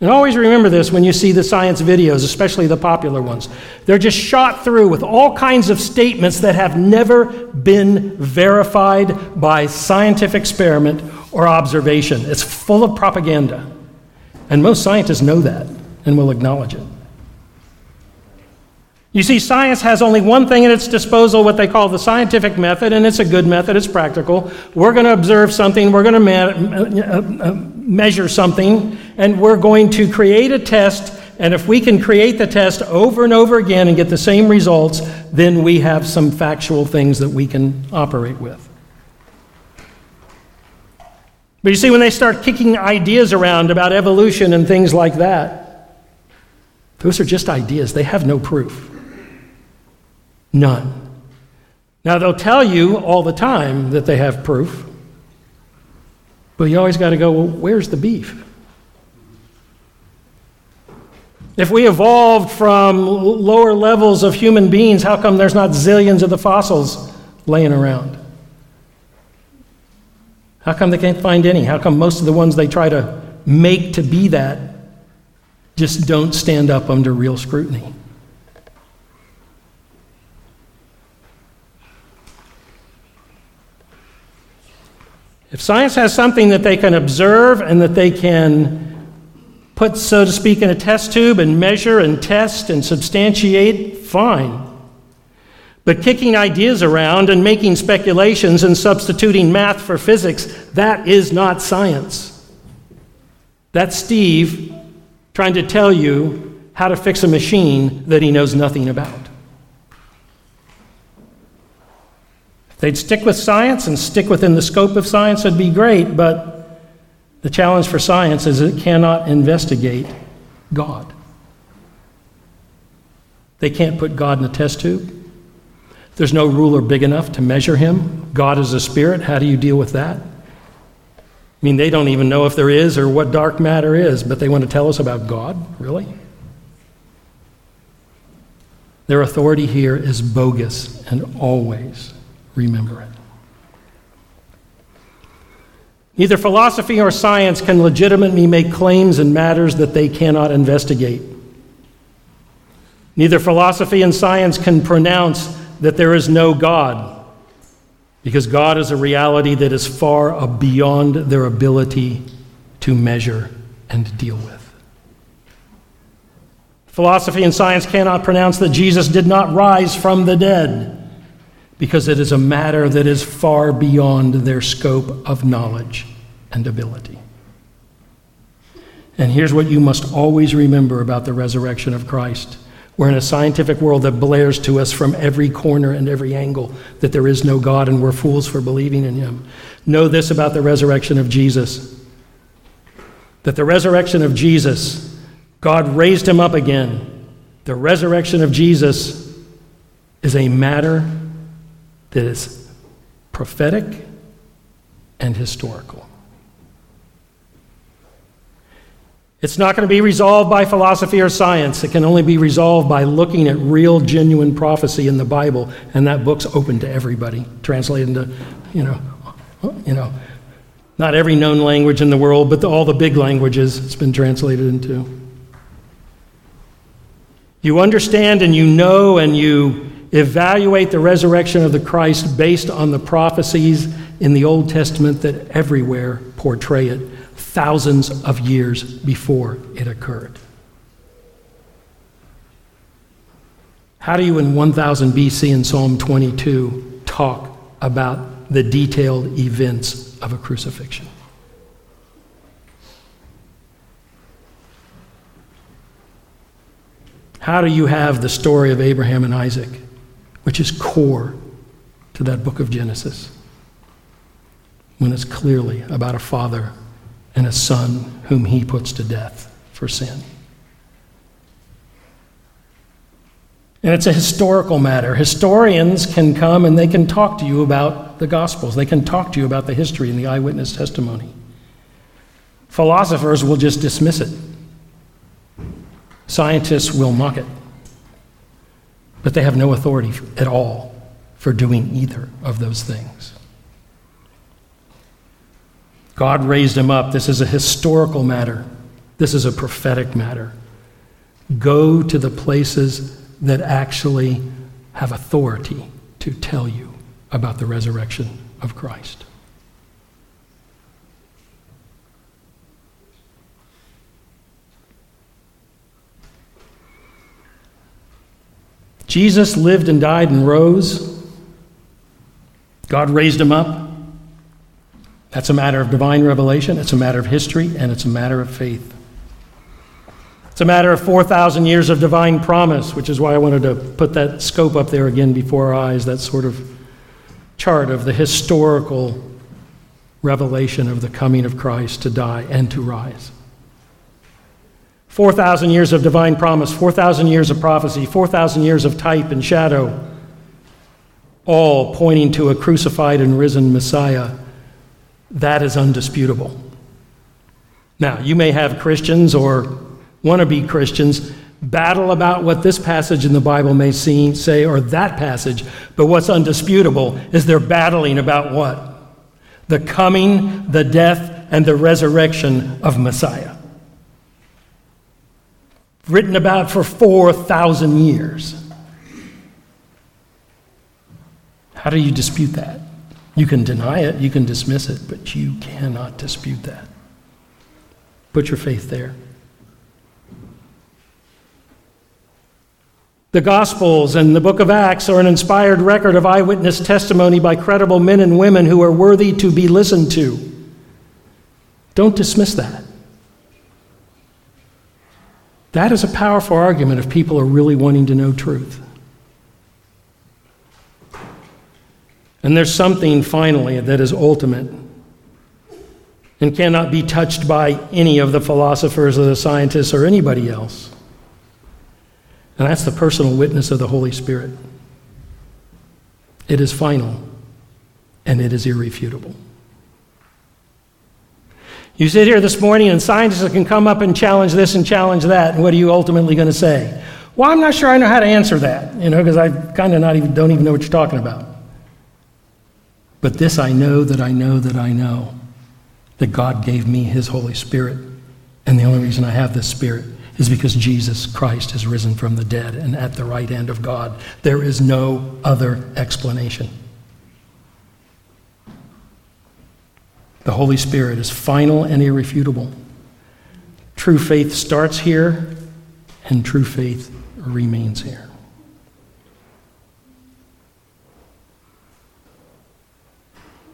And always remember this when you see the science videos, especially the popular ones. They're just shot through with all kinds of statements that have never been verified by scientific experiment or observation. It's full of propaganda. And most scientists know that and will acknowledge it. You see, science has only one thing at its disposal, what they call the scientific method, and it's a good method, it's practical. We're going to observe something, we're going to uh, uh, measure something, and we're going to create a test. And if we can create the test over and over again and get the same results, then we have some factual things that we can operate with. But you see, when they start kicking ideas around about evolution and things like that, those are just ideas, they have no proof. None. Now, they'll tell you all the time that they have proof, but you always got to go, well, where's the beef? If we evolved from lower levels of human beings, how come there's not zillions of the fossils laying around? How come they can't find any? How come most of the ones they try to make to be that just don't stand up under real scrutiny? If science has something that they can observe and that they can put, so to speak, in a test tube and measure and test and substantiate, fine. But kicking ideas around and making speculations and substituting math for physics, that is not science. That's Steve trying to tell you how to fix a machine that he knows nothing about. They'd stick with science and stick within the scope of science, it'd be great, but the challenge for science is it cannot investigate God. They can't put God in a test tube. There's no ruler big enough to measure him. God is a spirit. How do you deal with that? I mean, they don't even know if there is or what dark matter is, but they want to tell us about God? Really? Their authority here is bogus, and always remember it. Neither philosophy or science can legitimately make claims in matters that they cannot investigate. Neither philosophy and science can pronounce that there is no God because God is a reality that is far beyond their ability to measure and deal with. Philosophy and science cannot pronounce that Jesus did not rise from the dead because it is a matter that is far beyond their scope of knowledge and ability. And here's what you must always remember about the resurrection of Christ we're in a scientific world that blares to us from every corner and every angle that there is no God and we're fools for believing in Him. Know this about the resurrection of Jesus that the resurrection of Jesus, God raised Him up again. The resurrection of Jesus is a matter that is prophetic and historical. It's not going to be resolved by philosophy or science. It can only be resolved by looking at real, genuine prophecy in the Bible, and that book's open to everybody, translated into, you know, you know, not every known language in the world, but the, all the big languages it's been translated into. You understand and you know and you evaluate the resurrection of the Christ based on the prophecies in the Old Testament that everywhere portray it thousands of years before it occurred. How do you, in 1000 BC in Psalm 22, talk about the detailed events of a crucifixion? How do you have the story of Abraham and Isaac, which is core to that book of Genesis, when it's clearly about a father and a son whom he puts to death for sin. And it's a historical matter. Historians can come and they can talk to you about the Gospels, they can talk to you about the history and the eyewitness testimony. Philosophers will just dismiss it, scientists will mock it, but they have no authority at all for doing either of those things. God raised him up. This is a historical matter, this is a prophetic matter. Go to the places that actually have authority to tell you about the resurrection of Christ. Jesus lived and died and rose. God raised him up. That's a matter of divine revelation, it's a matter of history, and it's a matter of faith. It's a matter of 4,000 years of divine promise, which is why I wanted to put that scope up there again before our eyes, that sort of chart of the historical revelation of the coming of Christ to die and to rise. 4,000 years of divine promise, 4,000 years of prophecy, 4,000 years of type and shadow, all pointing to a crucified and risen Messiah that is undisputable. Now, you may have Christians or wannabe Christians battle about what this passage in the Bible may seem, say, or that passage, but what's undisputable is they're battling about what? The coming, the death, and the resurrection of Messiah. Written about for 4,000 years. How do you dispute that? You can deny it, you can dismiss it, but you cannot dispute that. Put your faith there. The Gospels and the book of Acts are an inspired record of eyewitness testimony by credible men and women who are worthy to be listened to. Don't dismiss that. That is a powerful argument if people are really wanting to know truth. And there's something finally that is ultimate and cannot be touched by any of the philosophers or the scientists or anybody else. And that's the personal witness of the Holy Spirit. It is final and it is irrefutable. You sit here this morning and scientists can come up and challenge this and challenge that, and what are you ultimately going to say? Well, I'm not sure I know how to answer that, you know, because I kind of not even don't even know what you're talking about. But this I know that I know that I know that God gave me his Holy Spirit. And the only reason I have this Spirit is because Jesus Christ has risen from the dead and at the right hand of God. There is no other explanation. The Holy Spirit is final and irrefutable. True faith starts here, and true faith remains here.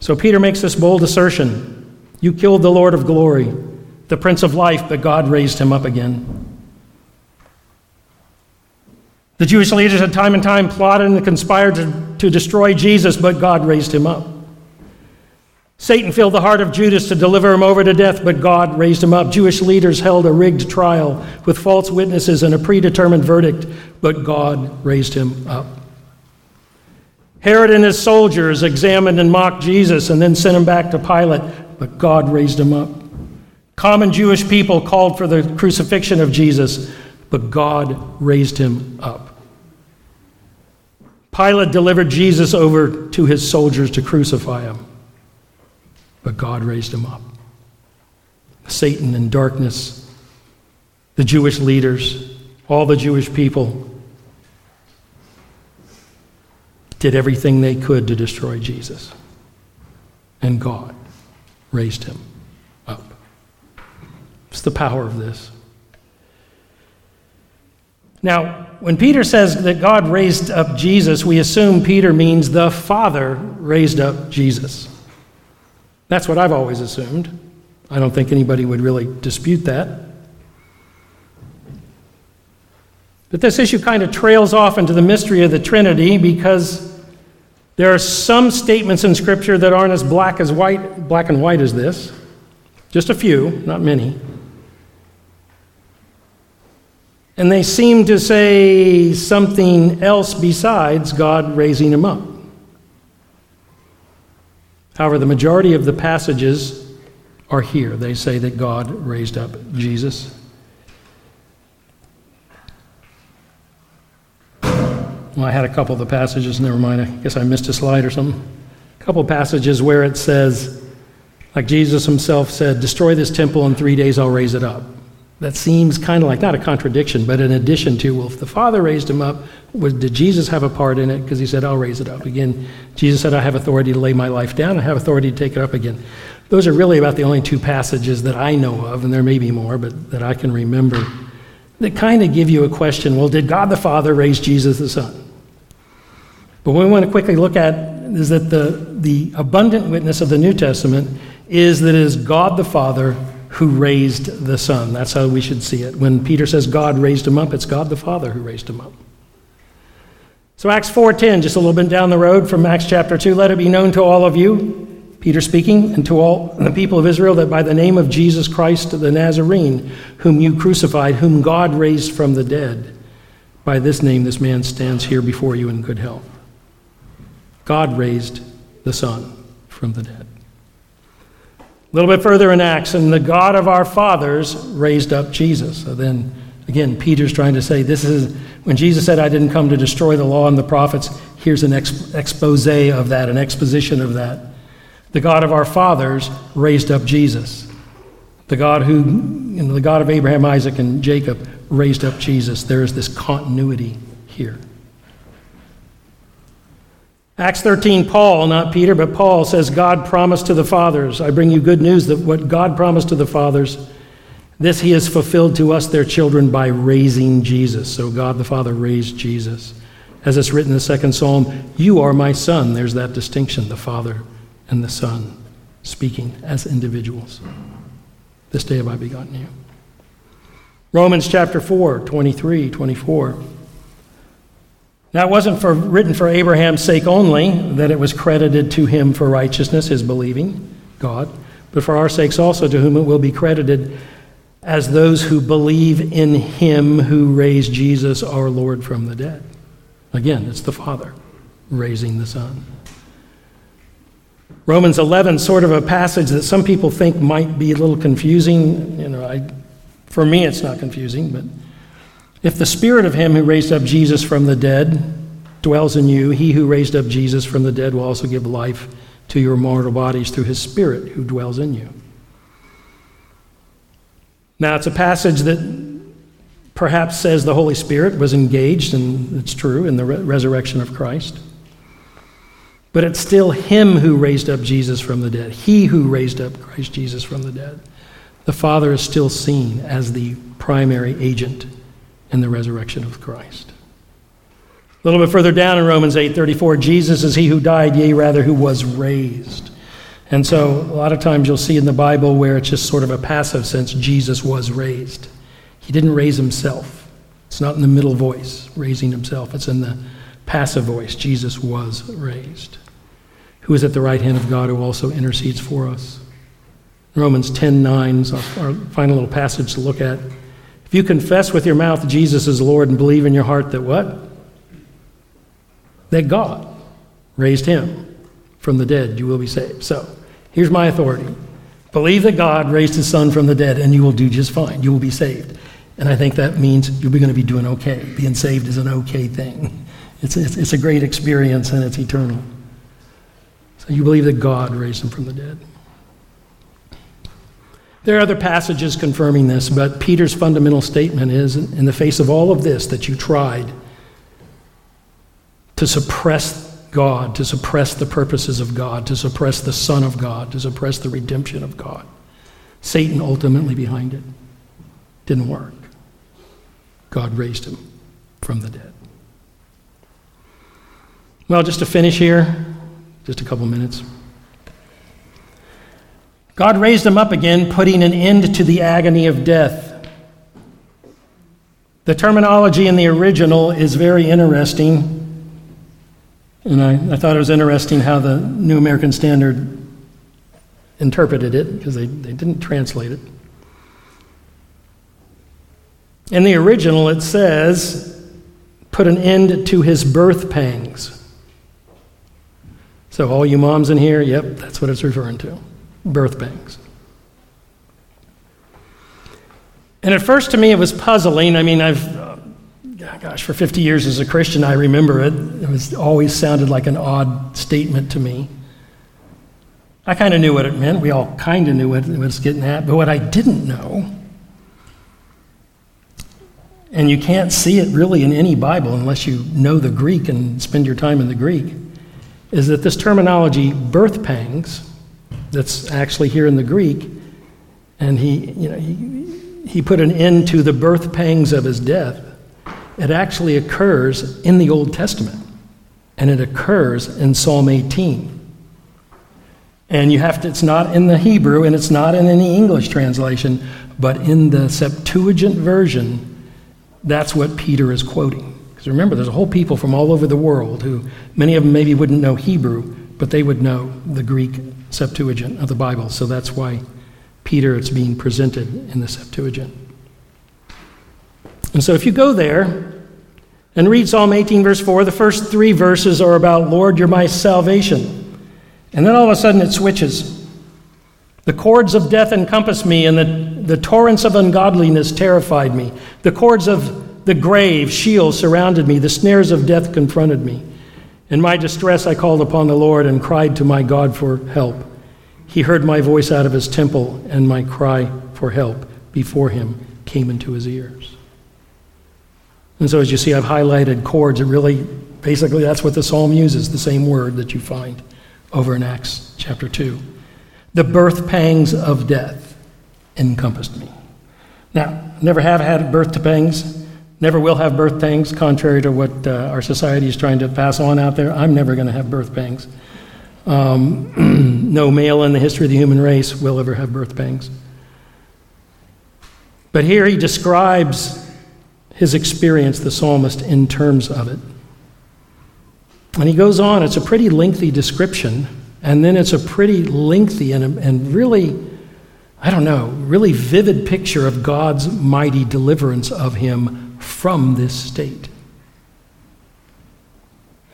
So Peter makes this bold assertion You killed the Lord of glory, the Prince of life, but God raised him up again. The Jewish leaders had time and time plotted and conspired to, to destroy Jesus, but God raised him up. Satan filled the heart of Judas to deliver him over to death, but God raised him up. Jewish leaders held a rigged trial with false witnesses and a predetermined verdict, but God raised him up. Herod and his soldiers examined and mocked Jesus and then sent him back to Pilate, but God raised him up. Common Jewish people called for the crucifixion of Jesus, but God raised him up. Pilate delivered Jesus over to his soldiers to crucify him, but God raised him up. Satan and darkness, the Jewish leaders, all the Jewish people did everything they could to destroy Jesus. And God raised him up. It's the power of this. Now, when Peter says that God raised up Jesus, we assume Peter means the Father raised up Jesus. That's what I've always assumed. I don't think anybody would really dispute that. But this issue kind of trails off into the mystery of the Trinity because there are some statements in Scripture that aren't as black as white, black and white as this. Just a few, not many. And they seem to say something else besides God raising him up. However, the majority of the passages are here. They say that God raised up Jesus. Well, I had a couple of the passages, never mind, I guess I missed a slide or something. A couple of passages where it says, like Jesus himself said, Destroy this temple in three days, I'll raise it up. That seems kind of like not a contradiction, but in addition to, well, if the Father raised him up, was, did Jesus have a part in it? Because he said, I'll raise it up. Again, Jesus said, I have authority to lay my life down, I have authority to take it up again. Those are really about the only two passages that I know of, and there may be more, but that I can remember, that kind of give you a question well, did God the Father raise Jesus the Son? But what we want to quickly look at is that the, the abundant witness of the New Testament is that it is God the Father who raised the Son. That's how we should see it. When Peter says God raised him up, it's God the Father who raised him up. So Acts 4:10, just a little bit down the road from Acts chapter 2, let it be known to all of you, Peter speaking, and to all the people of Israel that by the name of Jesus Christ the Nazarene, whom you crucified, whom God raised from the dead, by this name this man stands here before you in good health. God raised the Son from the dead. A little bit further in Acts, and the God of our fathers raised up Jesus. So then, again, Peter's trying to say this is when Jesus said, I didn't come to destroy the law and the prophets, here's an expose of that, an exposition of that. The God of our fathers raised up Jesus. The God who, you know, the God of Abraham, Isaac, and Jacob raised up Jesus. There is this continuity here. Acts 13, Paul, not Peter, but Paul says, God promised to the fathers. I bring you good news that what God promised to the fathers, This he has fulfilled to us, their children, by raising Jesus. So God the Father raised Jesus. As it's written in the second psalm, You are my son. There's that distinction, the Father and the Son speaking as individuals. This day have I begotten you. Romans chapter 4, 23, 24. Now, it wasn't for, written for Abraham's sake only that it was credited to him for righteousness, his believing God, but for our sakes also, to whom it will be credited as those who believe in him who raised Jesus our Lord from the dead. Again, it's the Father raising the Son. Romans 11, sort of a passage that some people think might be a little confusing. You know, I, for me, it's not confusing, but if the Spirit of Him who raised up Jesus from the dead dwells in you, He who raised up Jesus from the dead will also give life to your mortal bodies through His Spirit who dwells in you. Now, it's a passage that perhaps says the Holy Spirit was engaged, and it's true, in the re- resurrection of Christ. But it's still Him who raised up Jesus from the dead, He who raised up Christ Jesus from the dead. The Father is still seen as the primary agent in the resurrection of Christ. A little bit further down in Romans 8:34, Jesus is he who died, yea rather who was raised. And so a lot of times you'll see in the Bible where it's just sort of a passive sense Jesus was raised. He didn't raise himself. It's not in the middle voice, raising himself. It's in the passive voice. Jesus was raised. Who is at the right hand of God who also intercedes for us. Romans 10 9 is our final little passage to look at. If you confess with your mouth Jesus is Lord and believe in your heart that what? That God raised him from the dead, you will be saved. So, here's my authority. Believe that God raised his son from the dead, and you will do just fine. You will be saved. And I think that means you're going to be doing okay. Being saved is an okay thing. It's, it's, it's, a great experience and it's eternal. So you believe that God raised him from the dead. There are other passages confirming this, but Peter's fundamental statement is in the face of all of this that you tried to suppress God, to suppress the purposes of God, to suppress the Son of God, to suppress the redemption of God. Satan ultimately behind it. Didn't work. God raised him from the dead. Well, just to finish here, just a couple minutes. God raised him up again, putting an end to the agony of death. The terminology in the original is very interesting. And I, I thought it was interesting how the New American Standard interpreted it, because they, they didn't translate it. In the original, it says, put an end to his birth pangs. So, all you moms in here, yep, that's what it's referring to birth pangs. And at first, to me, it was puzzling. I mean, I've, uh, gosh, for 50 years as a Christian, I remember it. It was always sounded like an odd statement to me. I kind of knew what it meant. We all kind of knew what it was getting at. But what I didn't know and you can't see it really in any Bible unless you know the Greek and spend your time in the Greek, is that this terminology, birth pangs, that's actually here in the Greek, and he, you know, he, he put an end to the birth pangs of his death. It actually occurs in the Old Testament, and it occurs in Psalm 18. And you have to, it's not in the Hebrew and it's not in any English translation, but in the Septuagint version, that's what Peter is quoting. Because remember, there's a whole people from all over the world who, many of them maybe wouldn't know Hebrew, but they would know the Greek Septuagint of the Bible. So that's why Peter it's being presented in the Septuagint. And so if you go there and read Psalm 18, verse 4, the first three verses are about, Lord, you're my salvation. And then all of a sudden it switches. The cords of death encompassed me, and the, the torrents of ungodliness terrified me. The cords of the grave, Sheol, surrounded me. The snares of death confronted me. In my distress, I called upon the Lord and cried to my God for help. He heard my voice out of his temple, and my cry for help before him came into his ears. And so, as you see, I've highlighted cords. It really, basically, that's what the psalm uses, the same word that you find over in Acts chapter 2. The birth pangs of death encompassed me. Now, never have had birth pangs, never will have birth pangs, contrary to what uh, our society is trying to pass on out there. I'm never going to have birth pangs. Um, no male in the history of the human race will ever have birth pangs. But here he describes his experience, the psalmist, in terms of it. And he goes on, it's a pretty lengthy description, and then it's a pretty lengthy and, and really, I don't know, really vivid picture of God's mighty deliverance of him from this state.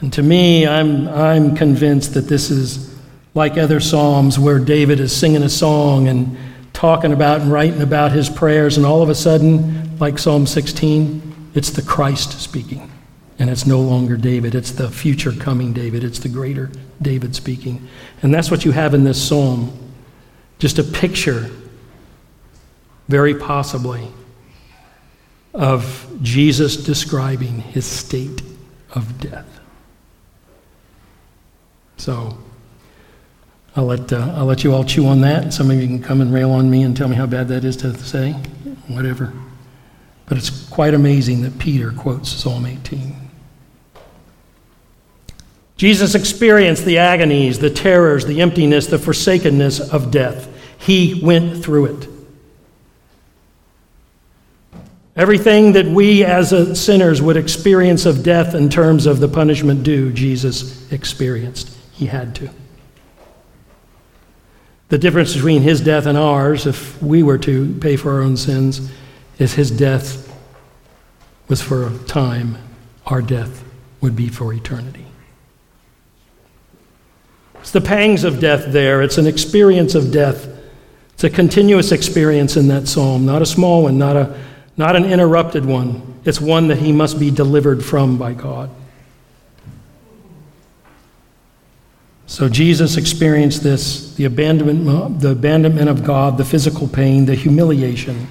And to me, I'm, I'm convinced that this is like other Psalms where David is singing a song and talking about and writing about his prayers, and all of a sudden, like Psalm 16, it's the Christ speaking. And it's no longer David, it's the future coming David, it's the greater David speaking. And that's what you have in this psalm. Just a picture, very possibly, of Jesus describing his state of death. So, I'll let, uh, I'll let you all chew on that. Some of you can come and rail on me and tell me how bad that is to say, whatever. But it's quite amazing that Peter quotes Psalm 18. Jesus experienced the agonies, the terrors, the emptiness, the forsakenness of death. He went through it. Everything that we as sinners would experience of death in terms of the punishment due, Jesus experienced. He had to. The difference between his death and ours, if we were to pay for our own sins, is his death was for a time, our death would be for eternity. It's the pangs of death there, it's an experience of death. It's a continuous experience in that psalm, not a small one, not, a, not an interrupted one. It's one that he must be delivered from by God. So Jesus experienced this the abandonment, the abandonment of God, the physical pain, the humiliation,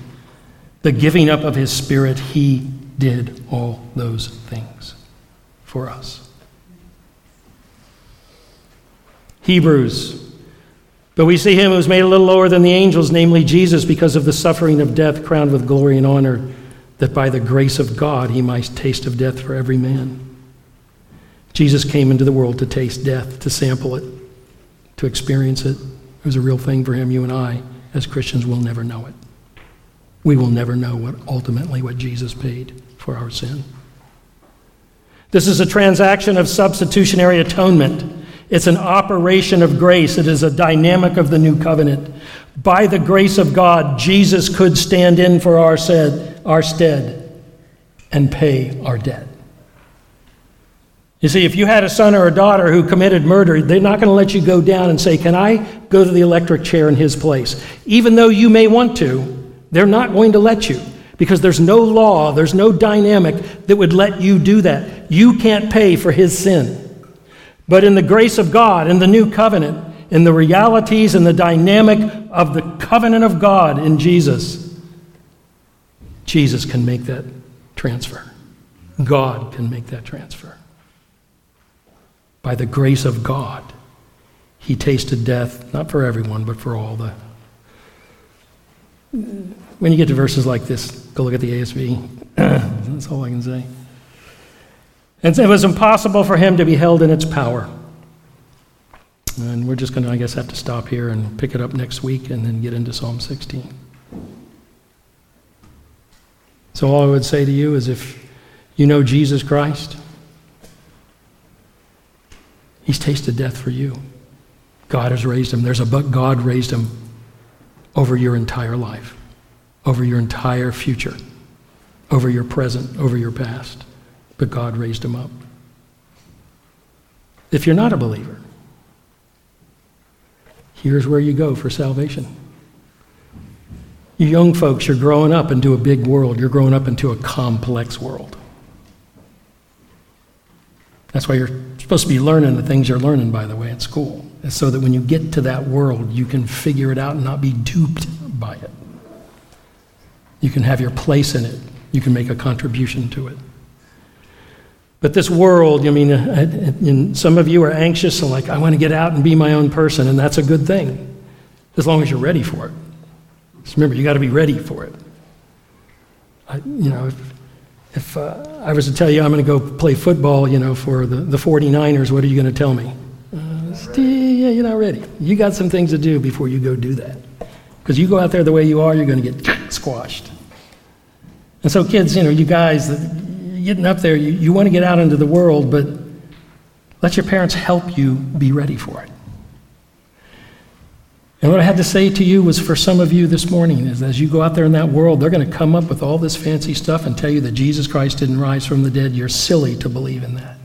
the giving up of his spirit. He did all those things for us. Hebrews. But we see him who was made a little lower than the angels, namely Jesus, because of the suffering of death, crowned with glory and honor, that by the grace of God he might taste of death for every man. Jesus came into the world to taste death, to sample it, to experience it. It was a real thing for him. You and I, as Christians, will never know it. We will never know what ultimately what Jesus paid for our sin. This is a transaction of substitutionary atonement. It's an operation of grace. It is a dynamic of the new covenant. By the grace of God, Jesus could stand in for our, said, our stead and pay our debt. You see, if you had a son or a daughter who committed murder, they're not going to let you go down and say, Can I go to the electric chair in his place? Even though you may want to, they're not going to let you because there's no law, there's no dynamic that would let you do that. You can't pay for his sin. But in the grace of God, in the new covenant, in the realities and the dynamic of the covenant of God in Jesus, Jesus can make that transfer. God can make that transfer by the grace of God, he tasted death, not for everyone, but for all the. When you get to verses like this, go look at the ASV. That's all I can say. And it was impossible for him to be held in its power. And we're just going to, I guess, have to stop here and pick it up next week and then get into Psalm 16. So, all I would say to you is if you know Jesus Christ, He's tasted death for you. God has raised him. There's a but God raised him over your entire life, over your entire future, over your present, over your past. But God raised him up. If you're not a believer, here's where you go for salvation. You young folks, you're growing up into a big world. You're growing up into a complex world. That's why you're supposed to be learning the things you're learning, by the way, at school. It's so that when you get to that world, you can figure it out and not be duped by it. You can have your place in it, you can make a contribution to it. But this world, I mean, uh, some of you are anxious and like, I want to get out and be my own person, and that's a good thing, as long as you're ready for it. Just remember, you got to be ready for it. I, you know, if, if uh, I was to tell you I'm going to go play football, you know, for the, the 49ers, what are you going to tell me? Uh, yeah, you're not ready. You got some things to do before you go do that. Because you go out there the way you are, you're going to get squashed. And so, kids, you know, you guys, getting up there, you, you want to get out into the world, but let your parents help you be ready for it. And what I had to say to you was for some of you this morning is as you go out there in that world, they're going to come up with all this fancy stuff and tell you that Jesus Christ didn't rise from the dead. You're silly to believe in that.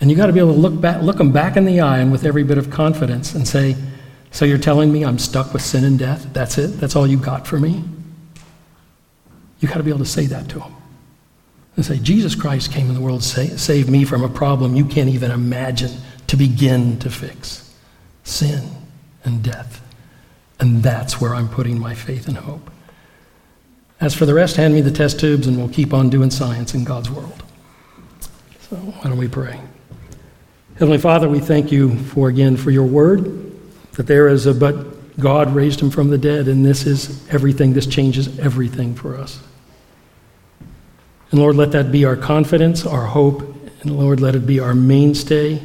And you got to be able to look back, look them back in the eye and with every bit of confidence and say, "So you're telling me I'm stuck with sin and death? That's it? That's all you got for me?" You got to be able to say that to them. And say, Jesus Christ came in the world to save me from a problem you can't even imagine to begin to fix sin and death. And that's where I'm putting my faith and hope. As for the rest, hand me the test tubes and we'll keep on doing science in God's world. So why don't we pray? Heavenly Father, we thank you for again for your word, that there is a but God raised him from the dead, and this is everything. This changes everything for us. And Lord, let that be our confidence, our hope, and Lord, let it be our mainstay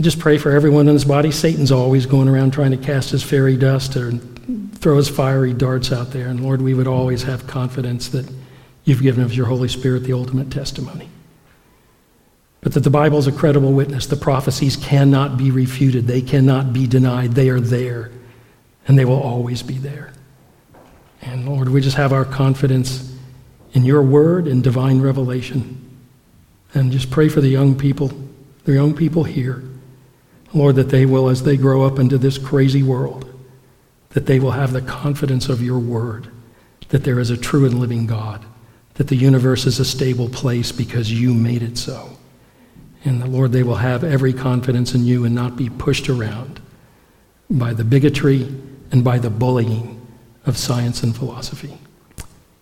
just pray for everyone in this body. Satan's always going around trying to cast his fairy dust or throw his fiery darts out there. And Lord, we would always have confidence that you've given of your Holy Spirit the ultimate testimony. But that the Bible is a credible witness. The prophecies cannot be refuted, they cannot be denied. They are there, and they will always be there. And Lord, we just have our confidence in your word and divine revelation. And just pray for the young people, the young people here. Lord, that they will, as they grow up into this crazy world, that they will have the confidence of your word, that there is a true and living God, that the universe is a stable place because you made it so. And the Lord, they will have every confidence in you and not be pushed around by the bigotry and by the bullying of science and philosophy.